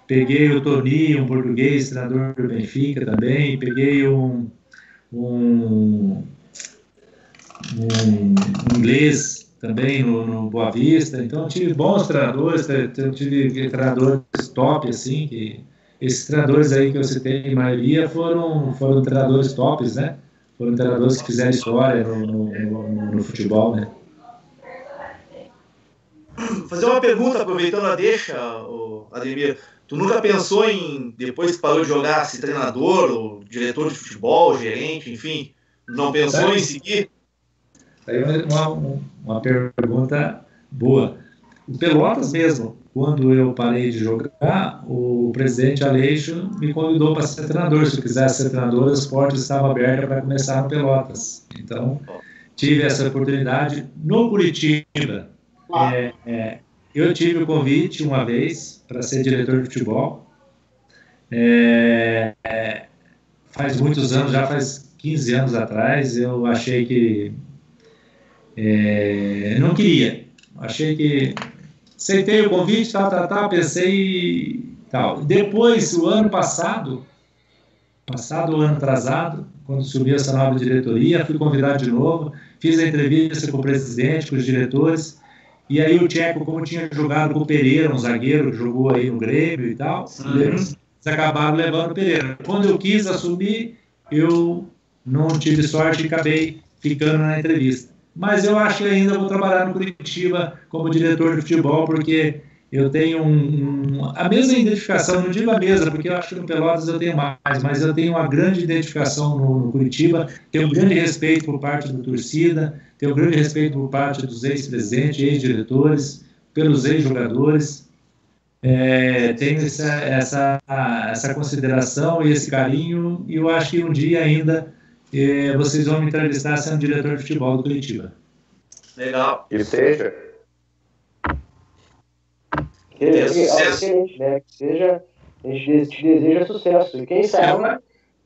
Peguei o Toni, um português, treinador do Benfica também. Peguei um, um um inglês também no, no, Boa Vista. Então, tive bons treinadores, tive treinadores top, assim, que esses treinadores aí que eu citei, maioria foram, foram treinadores tops, né? Foram treinadores que fizeram história no, no, no futebol, né? Fazer uma pergunta, aproveitando a deixa, Ademir. Tu nunca pensou em, depois que parou de jogar, se treinador, ou diretor de futebol, gerente, enfim, não pensou em seguir? Aí uma, uma pergunta boa. O Pelotas mesmo, quando eu parei de jogar, o presidente Aleixo me convidou para ser treinador. Se eu quisesse ser treinador, as portas estavam abertas para começar no Pelotas. Então, tive essa oportunidade no Curitiba. É, é, eu tive o convite uma vez para ser diretor de futebol. É, faz muitos anos, já faz 15 anos atrás, eu achei que é, não queria. Achei que aceitei o convite, tal, tal, tal, pensei tal. Depois, o ano passado, passado o ano atrasado, quando subiu essa nova diretoria, fui convidado de novo, fiz a entrevista com o presidente, com os diretores, e aí o Tcheco, como tinha jogado com o Pereira, um zagueiro que jogou aí no Grêmio e tal, uhum. eles acabaram levando o Pereira. Quando eu quis assumir, eu não tive sorte e acabei ficando na entrevista. Mas eu acho que ainda vou trabalhar no Curitiba como diretor de futebol, porque eu tenho um, um, a mesma identificação, não digo a mesma, porque eu acho que no Pelotas eu tenho mais, mas eu tenho uma grande identificação no, no Curitiba, tenho um grande respeito por parte da torcida, tenho um grande respeito por parte dos ex-presidentes, ex-diretores, pelos ex-jogadores. É, tenho essa, essa, essa consideração e esse carinho, e eu acho que um dia ainda é, vocês vão me entrevistar sendo diretor de futebol do Curitiba. Legal. Que seja. Que, é excelente, né? Que seja, a gente te deseja sucesso. E quem sabe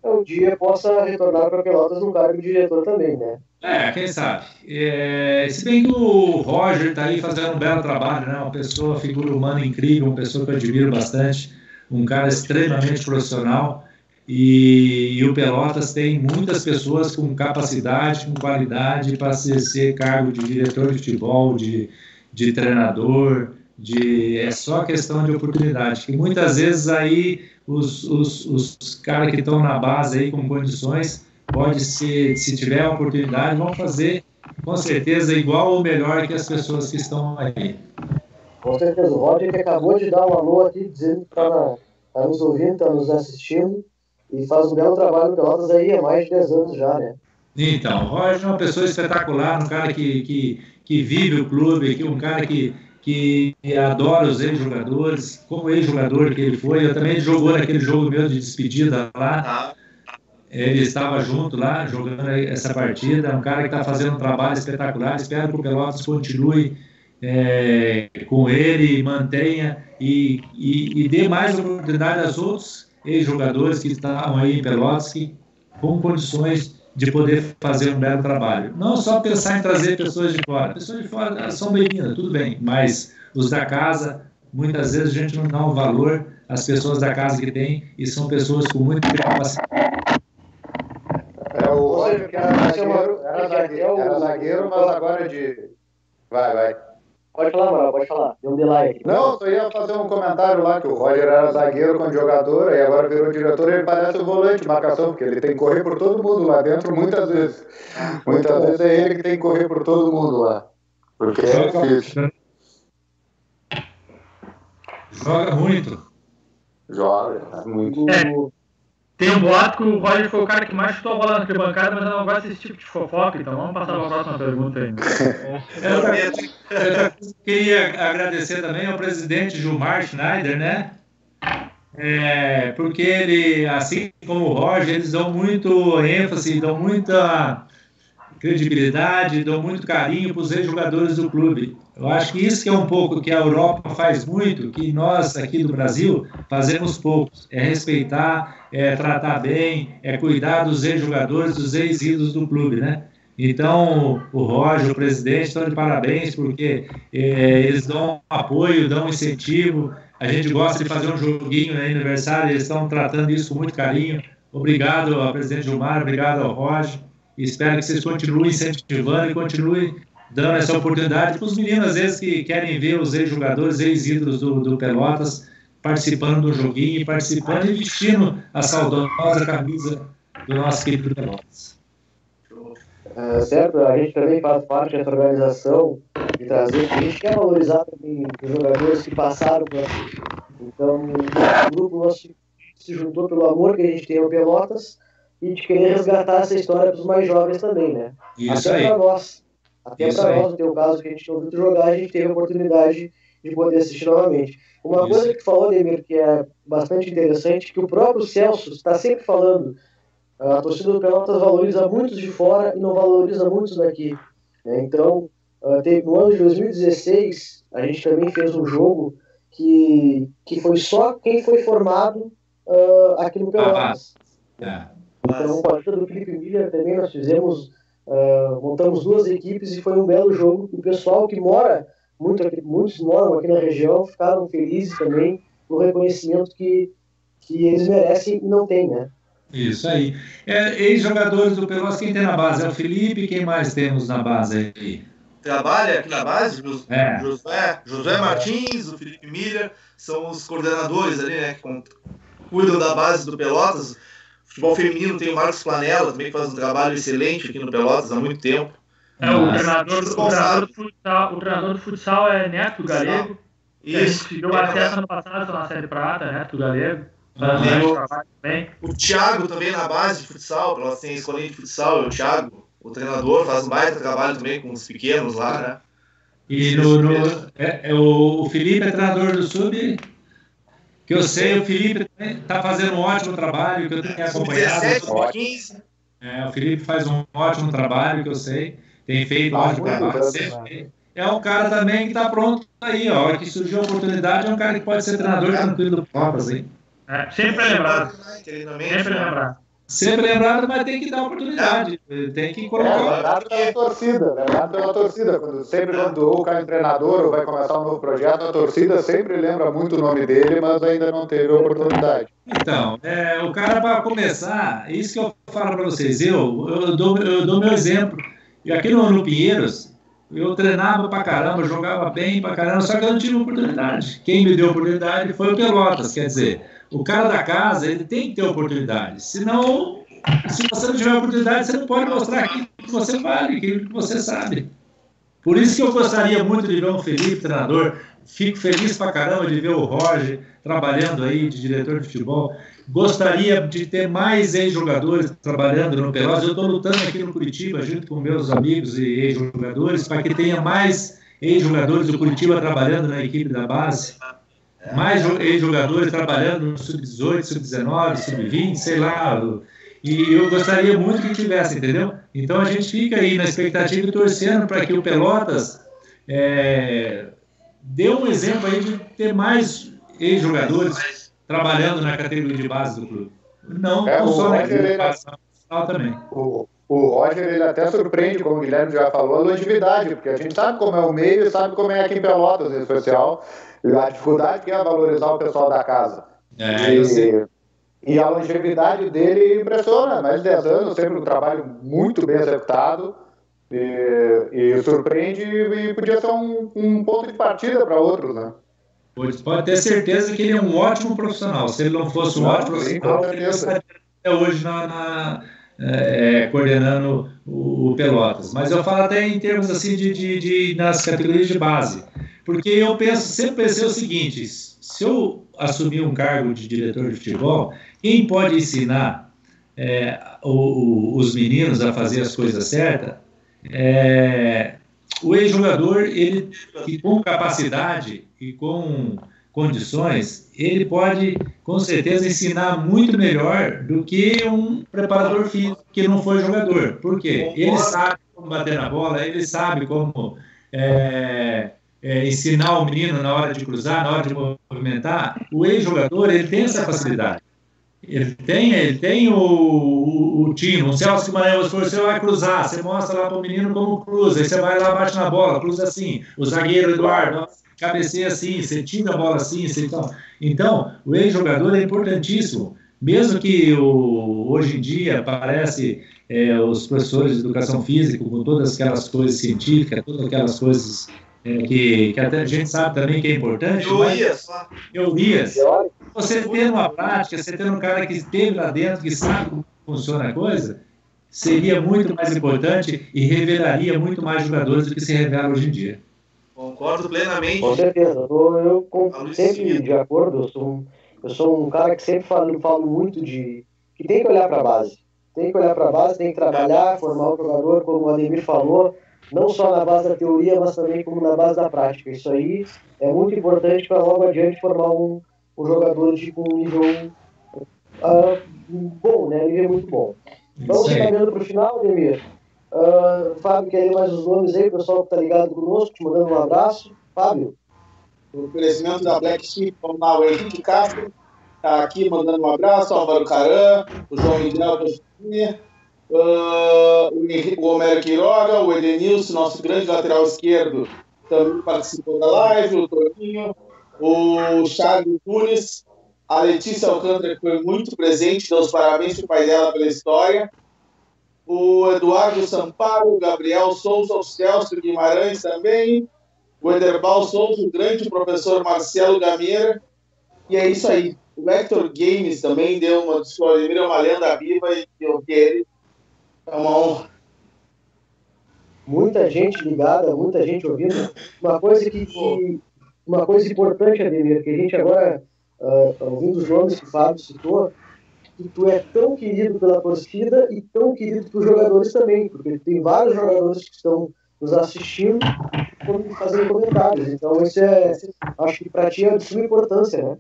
um dia possa retornar para Pelotas no cargo de diretor também, né? É, quem sabe. É, se bem que o Roger está aí fazendo um belo trabalho, né? Uma pessoa, figura humana incrível, uma pessoa que eu admiro bastante, um cara extremamente profissional. E, e o Pelotas tem muitas pessoas com capacidade, com qualidade para ser cargo de diretor de futebol, de, de treinador, de é só questão de oportunidade. Que muitas vezes aí os, os, os caras que estão na base aí com condições, pode ser, se tiver a oportunidade, vão fazer com certeza igual ou melhor que as pessoas que estão aí. Com certeza. O Roger que acabou de dar um alô aqui, dizendo que está tá nos ouvindo, está nos assistindo e faz um belo trabalho no Pelotas aí há mais de 10 anos já, né? Então, o Roger é uma pessoa espetacular, um cara que, que, que vive o clube, que um cara que que adora os ex-jogadores, como ex-jogador que ele foi, eu também jogou naquele jogo meu de despedida lá. Ele estava junto lá, jogando essa partida. É um cara que está fazendo um trabalho espetacular. Espero que o Pelotas continue é, com ele, mantenha e, e, e, dê mais oportunidade aos outros ex-jogadores que estavam aí em Pelotas, que, com condições de poder fazer um belo trabalho. Não só pensar em trazer pessoas de fora. Pessoas de fora são bem-vindas, tudo bem, mas os da casa, muitas vezes a gente não dá o um valor às pessoas da casa que tem e são pessoas com muita capacidade. É o Roger que era zagueiro, era zagueiro, era zagueiro, mas agora é de. Vai, vai. Pode falar, Manuel, pode falar. Deu um delay aqui. Não, só ia fazer um comentário lá que o Roger era zagueiro com jogador e agora virou diretor. Ele parece o volante de marcação, porque ele tem que correr por todo mundo lá dentro muitas vezes. Muitas vezes é ele que tem que correr por todo mundo lá. Porque é difícil. Joga muito. Joga, muito. É. Tem um boato que o Roger foi o cara que mais chutou a bola na arquibancada, mas eu não gosto desse tipo de fofoca, então vamos passar para a próxima pergunta aí. <laughs> Eu queria agradecer também ao presidente Gilmar Schneider, né? É, porque ele, assim como o Roger, eles dão muito ênfase, dão muita credibilidade, dão muito carinho para os ex-jogadores do clube. Eu acho que isso que é um pouco que a Europa faz muito, que nós aqui do Brasil fazemos poucos, é respeitar, é tratar bem, é cuidar dos ex-jogadores, dos ex-ídolos do clube, né? Então, o Roger, o presidente, estão de parabéns, porque é, eles dão apoio, dão incentivo. A gente gosta de fazer um joguinho no aniversário, eles estão tratando isso com muito carinho. Obrigado ao presidente Gilmar, obrigado ao Roger. Espero que vocês continuem incentivando e continuem dando essa oportunidade para os meninos, às vezes, que querem ver os ex-jogadores, ex-ídolos do, do Pelotas participando do joguinho, participando e vestindo a saudosa camisa do nosso querido Pelotas. É, certo, a gente também faz parte dessa organização de trazer, a gente quer valorizar também os jogadores que passaram por aqui. Então, o grupo nosso se juntou pelo amor que a gente tem ao Pelotas e de querer resgatar essa história para os mais jovens também, né? Isso Até para nós. Até para nós, no teu caso, que a gente não viu jogar, a gente teve a oportunidade de poder assistir novamente. Uma Isso. coisa que falou, Demir, que é bastante interessante, que o próprio Celso está sempre falando, a torcida do Pelotas valoriza muitos de fora e não valoriza muitos daqui. né? Então, ah, no ano de 2016, a gente também fez um jogo que, que foi só quem foi formado ah, aqui no Pelotas. É. Então, com a ajuda do Felipe Miller também nós fizemos, ah, montamos duas equipes e foi um belo jogo. O pessoal que mora, muito aqui, muitos moram aqui na região, ficaram felizes também no reconhecimento que, que eles merecem e não tem, né? Isso aí. É, Ex-jogadores do Pelotas, quem tem na base? É o Felipe, quem mais temos na base aí? Trabalha aqui na base, É. Josué, Josué Martins, o Felipe Miller, são os coordenadores ali, né, que cuidam da base do Pelotas. Futebol feminino tem o Marcos Planella, também que faz um trabalho excelente aqui no Pelotas há muito tempo. É, o, Mas- treinador, o, treinador do futsal, o treinador do futsal é Neto Galego. que Isso. gente deu acesso ano passado na Série Prata, Neto Galego. Ah, um também. O Thiago também na base de futsal, Pelotas tem a escolinha de futsal, é o Thiago, o treinador, faz um baita trabalho também com os pequenos lá, né? E no, no- é, é o Felipe é treinador do Sub, que eu sei, o Felipe está fazendo um ótimo trabalho, que eu tenho acompanhado. Sub-17, sub-15, É, o Felipe faz um ótimo trabalho, que eu sei, tem feito Ah, ótimo trabalho. sempre. É um cara também que está pronto aí, ó. A hora que surgiu a oportunidade, é um cara que pode ser treinador tranquilo do Pelotas, hein? É, sempre lembrado. Sempre lembrado. Sempre lembrado, mas tem que dar oportunidade. Tem que É, colocar. lembrado pela torcida, lembrado pela torcida. Quando, sempre quando ou cai treinador ou vai começar um novo projeto, a torcida sempre lembra muito o nome dele, mas ainda não teve oportunidade. Então, é, o cara para começar, é isso que eu falo para vocês. Eu, eu, dou, eu dou meu exemplo. E aqui no, no Pinheiros, eu treinava pra caramba, jogava bem pra caramba, só que eu não tive oportunidade. Quem me deu oportunidade foi o Pelotas. Quer dizer, o cara da casa, ele tem que ter oportunidade. Senão, se você não tiver oportunidade, você não pode mostrar aquilo que você vale, aquilo que você sabe. Por isso que eu gostaria muito de ver um Felipe treinador. Fico feliz pra caramba de ver o Roger trabalhando aí de diretor de futebol. Gostaria de ter mais ex-jogadores trabalhando no Pelotas. Eu estou lutando aqui no Curitiba, junto com meus amigos e ex-jogadores, para que tenha mais ex-jogadores do Curitiba trabalhando na equipe da base. Mais jo- ex-jogadores trabalhando no Sub-18, Sub-19, Sub-20, sei lá. E eu gostaria muito que tivesse, entendeu? Então a gente fica aí na expectativa e torcendo para que o Pelotas é, dê um exemplo aí de ter mais ex-jogadores trabalhando na categoria de base do clube. Não, É, não só na categoria de base, mas também. O, o Roger, ele até surpreende, como o Guilherme já falou, a longevidade, porque a gente sabe como é o meio sabe como é aqui em Pelotas, em especial, e a dificuldade que é valorizar o pessoal da casa. É. E, e a longevidade dele impressiona, mais de 10 anos, sempre um trabalho muito bem executado, e, e surpreende e podia ser um, um ponto de partida para outros, né? Pode, pode ter certeza que ele é um ótimo profissional. Se ele não fosse um ótimo profissional, ele estaria até hoje na, na- é, coordenando o, o Pelotas. Mas eu falo até em termos assim de, de, de- nas categorias de base. Porque eu penso, sempre pensei o seguinte: se eu assumir um cargo de diretor de futebol, quem pode ensinar é, o- o- os meninos a fazer as coisas certas é o ex-jogador, ele com capacidade e com condições, ele pode com certeza ensinar muito melhor do que um preparador físico que não foi jogador. Por quê? Ele sabe como bater na bola, ele sabe como é, é, ensinar o menino na hora de cruzar, na hora de movimentar. O ex-jogador ele tem essa facilidade. Ele tem, ele tem o, o, o tino, o Celso Guimarães, se você vai cruzar, você mostra lá para o menino como cruza, aí você vai lá, bate na bola, cruza assim, o zagueiro Eduardo, cabeceia assim, você tira a bola assim, você, então, o ex-jogador é importantíssimo, Mesmo que o, hoje em dia parece é, os professores de educação física com todas aquelas coisas científicas, todas aquelas coisas é, que, que até a gente sabe também que é importante. Teorias, só. Teorias. Você ter uma prática, você ter um cara que esteve lá dentro, que sabe como funciona a coisa, seria muito mais importante e revelaria muito mais jogadores do que se revela hoje em dia. Concordo plenamente. Com certeza, eu, eu com, sempre de acordo, eu sou, um, eu sou um cara que sempre falo, falo muito de que tem que olhar para a base. Tem que olhar para a base, tem que trabalhar, formar o jogador, como o Ademir falou, não só na base da teoria, mas também como na base da prática. Isso aí é muito importante para logo adiante formar um, um jogador de um nível uh, bom, né? Nível muito bom. Vamos caminhando para o final, Ademir. Uh, Fábio, quer mais os nomes aí, pessoal que está ligado conosco, te mandando um abraço. Fábio. O oferecimento da Black Sheep, vamos lá, o Henrique Castro está aqui mandando um abraço, Álvaro Caran, o João Miguel uh, o, Henrique, o Homero Quiroga, o Edenilson, nosso grande lateral esquerdo, também participou da live, o Toninho, o Charles Nunes, a Letícia Alcântara, que foi muito presente, deu os parabéns para o pai dela pela história, o Eduardo Samparo, o Gabriel Souza, o Celso Guimarães também, o Ederbal Souza, o grande professor Marcelo Gameira, e é isso aí. O Hector Games também deu uma. É uma lenda viva e eu ele é uma honra. Muita gente ligada, muita gente ouvindo. Uma coisa que, que uma coisa importante, Ademir, que a gente agora, uh, ouvindo os nomes que o Fábio citou, que tu é tão querido pela torcida e tão querido pelos jogadores também, porque tem vários jogadores que estão nos assistindo e fazendo comentários. Então, isso é, acho que para ti é de suma importância, né?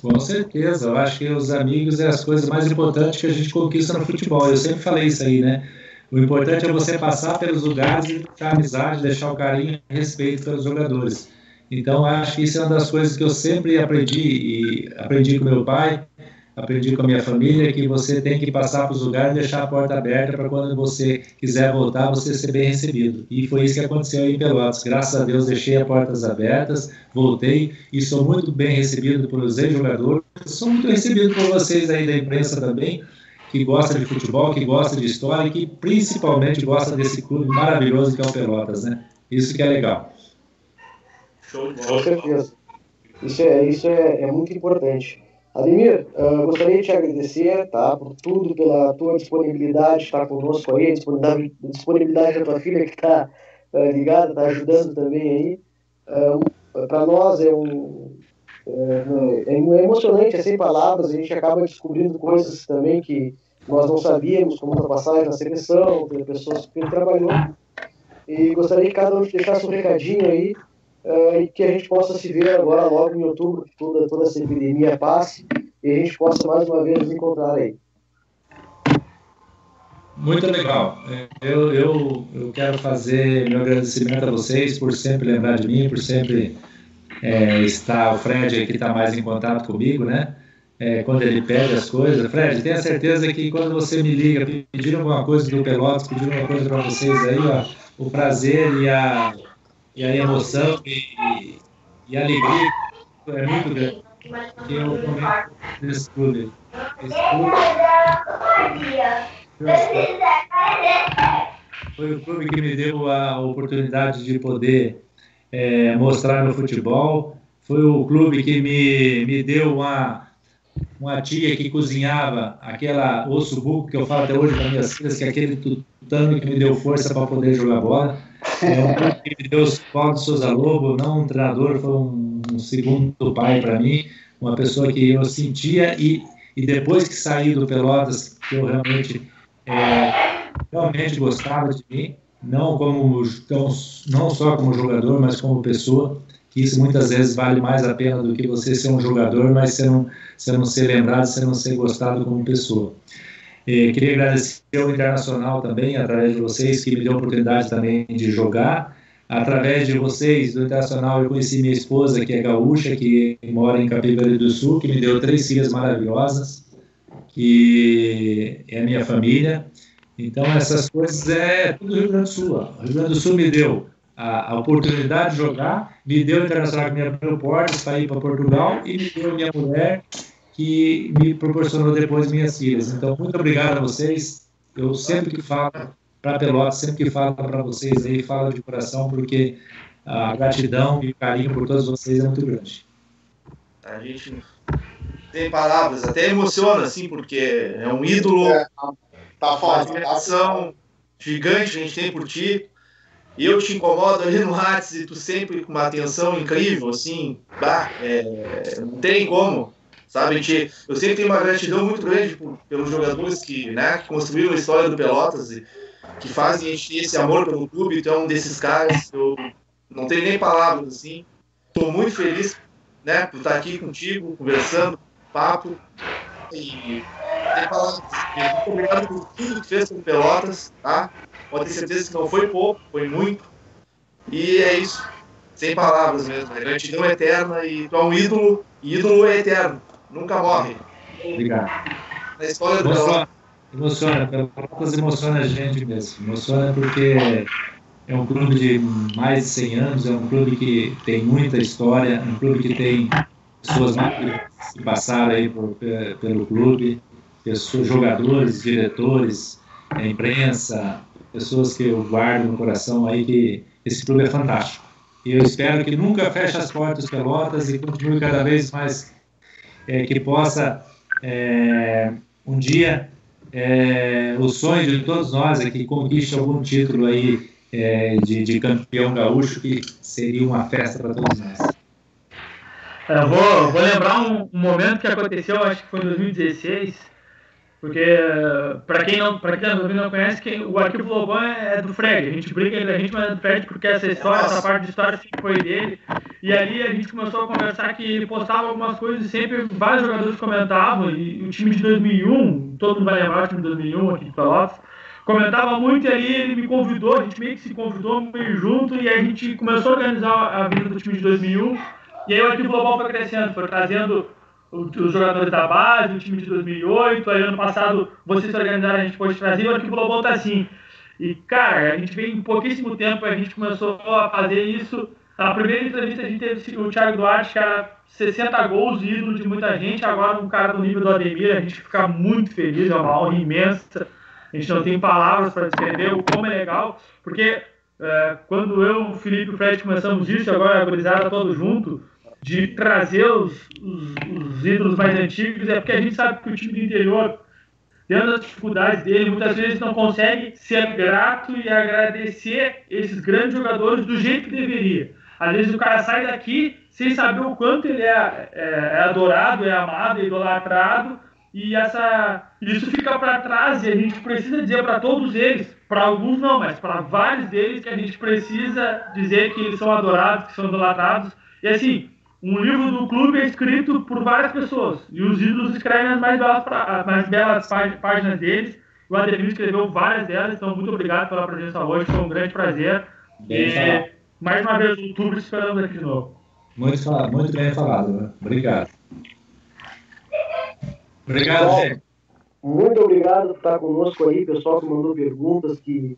Com certeza, eu acho que os amigos é as coisas mais importantes que a gente conquista no futebol. Eu sempre falei isso aí, né? O importante é você passar pelos lugares e deixar amizade, deixar o carinho e respeito pelos jogadores. Então, acho que isso é uma das coisas que eu sempre aprendi, e aprendi com meu pai, aprendi com a minha família que você tem que passar para os lugares e deixar a porta aberta para quando você quiser voltar, você ser bem recebido. E foi isso que aconteceu aí em Pelotas. Graças a Deus deixei as portas abertas, voltei e sou muito bem recebido pelos ex-jogadores. Sou muito recebido por vocês aí da imprensa também, que gosta de futebol, que gosta de história e que principalmente gosta desse clube maravilhoso que é o Pelotas, né? Isso que é legal. Show de bola. Com certeza. Isso é, isso é, é muito importante. Ademir, uh, gostaria de te agradecer tá, por tudo, pela tua disponibilidade de estar conosco aí, disponibilidade da tua filha que está uh, ligada, está ajudando também aí. Uh, Para nós é um, é, é, emocionante, é sem palavras, a gente acaba descobrindo coisas também que nós não sabíamos, como a passagem na seleção, pessoas que ele trabalhou. E gostaria que cada um deixasse um recadinho aí uh, e que a gente possa se ver agora logo em outubro, que toda, toda essa epidemia passe e a gente possa mais uma vez nos encontrar aí. Muito legal. Eu, eu, eu quero fazer meu agradecimento a vocês por sempre lembrar de mim, por sempre é, estar. O Fred aí que está mais em contato comigo, né? É, quando ele pede as coisas. Fred, tenha certeza que quando você me liga, pedindo alguma coisa do Pelotas, pedindo alguma coisa para vocês aí, ó, o prazer e a, e a emoção e, e a alegria é muito grande. Que eu comento nesse clube. Foi o clube que me deu a oportunidade de poder é, mostrar meu futebol. Foi o clube que me, me deu uma, uma tia que cozinhava aquela osso buco que eu falo até hoje para minhas filhas, que é aquele tutano que me deu força para poder jogar bola. É um clube que me deu os Paulo Souza Lobo, não um treinador, foi um, um segundo pai para mim, uma pessoa que eu sentia e, e depois que saí do Pelotas, que eu realmente, é, realmente gostava de mim, não como não só como jogador, mas como pessoa, que isso muitas vezes vale mais a pena do que você ser um jogador, mas você não, você não ser lembrado, você não ser gostado como pessoa. Queria agradecer ao Internacional também, através de vocês, que me deu a oportunidade também de jogar. Através de vocês, do Internacional, eu conheci minha esposa, que é gaúcha, que mora em Capivari do Sul, que me deu três filhas maravilhosas, que é a minha família. Então, essas coisas é tudo Rio Grande do Sul. O Rio Grande do Sul me deu a, a oportunidade de jogar, me deu o Internacional me abriu portas para ir para Portugal e me deu minha mulher, que me proporcionou depois minhas filhas. Então, muito obrigado a vocês. Eu sempre que falo para Pelotas, sempre que falo para vocês aí, falo de coração, porque a gratidão e o carinho por todos vocês é muito grande. A gente tem palavras, até emociona, assim, porque é um ídolo, é, tá foda, uma admiração gigante que a gente tem por ti. E eu te incomodo ali no Whats e tu sempre com uma atenção incrível, assim, bah, é, não tem como, sabe? Gente, eu sempre tenho uma gratidão muito grande por, pelos jogadores que, né, que construíram a história do Pelotas e que fazem a gente ter esse amor pelo clube, tu é desses caras, eu não tenho nem palavras, assim, estou muito feliz, né, por estar aqui contigo, conversando, papo, e tem palavras, muito obrigado por tudo que fez com Pelotas, tá? Pode ter certeza que não foi pouco, foi muito. E é isso. Sem palavras mesmo. A gratidão é eterna e tu é um ídolo, e ídolo é eterno. Nunca morre. Obrigado. Na história do Emociona, emociona Pelotas emociona a gente mesmo. Emociona porque é um clube de mais de 100 anos, é um clube que tem muita história, é um clube que tem pessoas que passaram aí por, pelo clube, pessoas, jogadores, diretores, imprensa, pessoas que eu guardo no coração aí que esse clube é fantástico. E eu espero que nunca feche as portas Pelotas e continue cada vez mais é, que possa é, um dia é, o sonho de todos nós é que conquiste algum título aí é, de, de, campeão gaúcho que seria uma festa para todos nós. É, eu vou, vou lembrar um, um momento que aconteceu, acho que foi em 2016 porque, para quem não, quem não conhece, quem, o arquivo Lobão é, é do Fred. A gente brinca entre a gente, mas é do Fred, porque essa história, essa parte de história sempre foi dele. E ali a gente começou a conversar que ele postava algumas coisas e sempre vários jogadores comentavam. E o time de 2001, todo mundo vai lembrar o time de 2001 aqui de Pelotas, comentava muito e ali ele me convidou, a gente meio que se convidou meio junto e a gente começou a organizar a vida do time de 2001. E aí o arquivo Global foi crescendo, foi trazendo os jogadores da base, o time de 2008, aí ano passado vocês organizaram, a gente pôde trazer, o Arquivo Global tá assim. E, cara, a gente veio em pouquíssimo tempo, a gente começou a fazer isso. Na primeira entrevista a gente teve o Thiago Duarte, que era 60 gols, ídolo de muita gente, agora um cara do nível do Ademir, a gente fica muito feliz, é uma honra imensa. A gente não tem palavras para descrever o como é legal, porque é, quando eu, o Felipe e o Fred começamos isso, agora a gurizada todo junto, de trazer os, os, os, ídolos mais antigos é porque a gente sabe que o time do interior, dentro das dificuldades dele, muitas vezes não consegue ser grato e agradecer esses grandes jogadores do jeito que deveria. Às vezes o cara sai daqui sem saber o quanto ele é, é, é adorado, é amado, é idolatrado, e essa, isso fica para trás e a gente precisa dizer para todos eles, para alguns não, mas para vários deles, que a gente precisa dizer que eles são adorados, que são idolatrados. E assim, um livro do clube é escrito por várias pessoas e os ídolos escrevem as mais belas, as mais belas páginas deles. O Ademir escreveu várias delas, então muito obrigado pela presença hoje, foi um grande prazer. Bem e, mais uma vez, outubro, esperamos aqui de novo. Muito, falado, muito bem falado, né? Obrigado. Obrigado, gente. Muito obrigado por estar conosco aí, pessoal que mandou perguntas, que,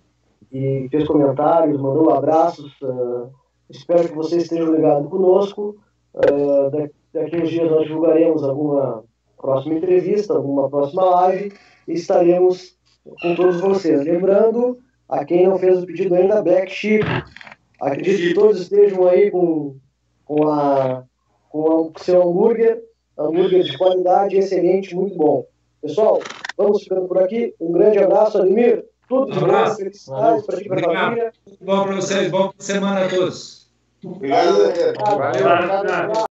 que fez comentários, mandou abraços. Uh, espero que vocês estejam ligados conosco. Uh, daqui uns dias nós divulgaremos alguma próxima entrevista, alguma próxima live e estaremos com todos vocês. Lembrando, a quem não fez o pedido ainda, Black Sheep. Acredito que todos estejam aí com, com, a, com o seu hambúrguer, hambúrguer de qualidade, excelente, muito bom. Pessoal, vamos ficando por aqui. Um grande abraço, Ademir. Tudo de bom, felicidades para ti e para a família. Bom para vocês, bom semana a todos. Obrigado. Valeu.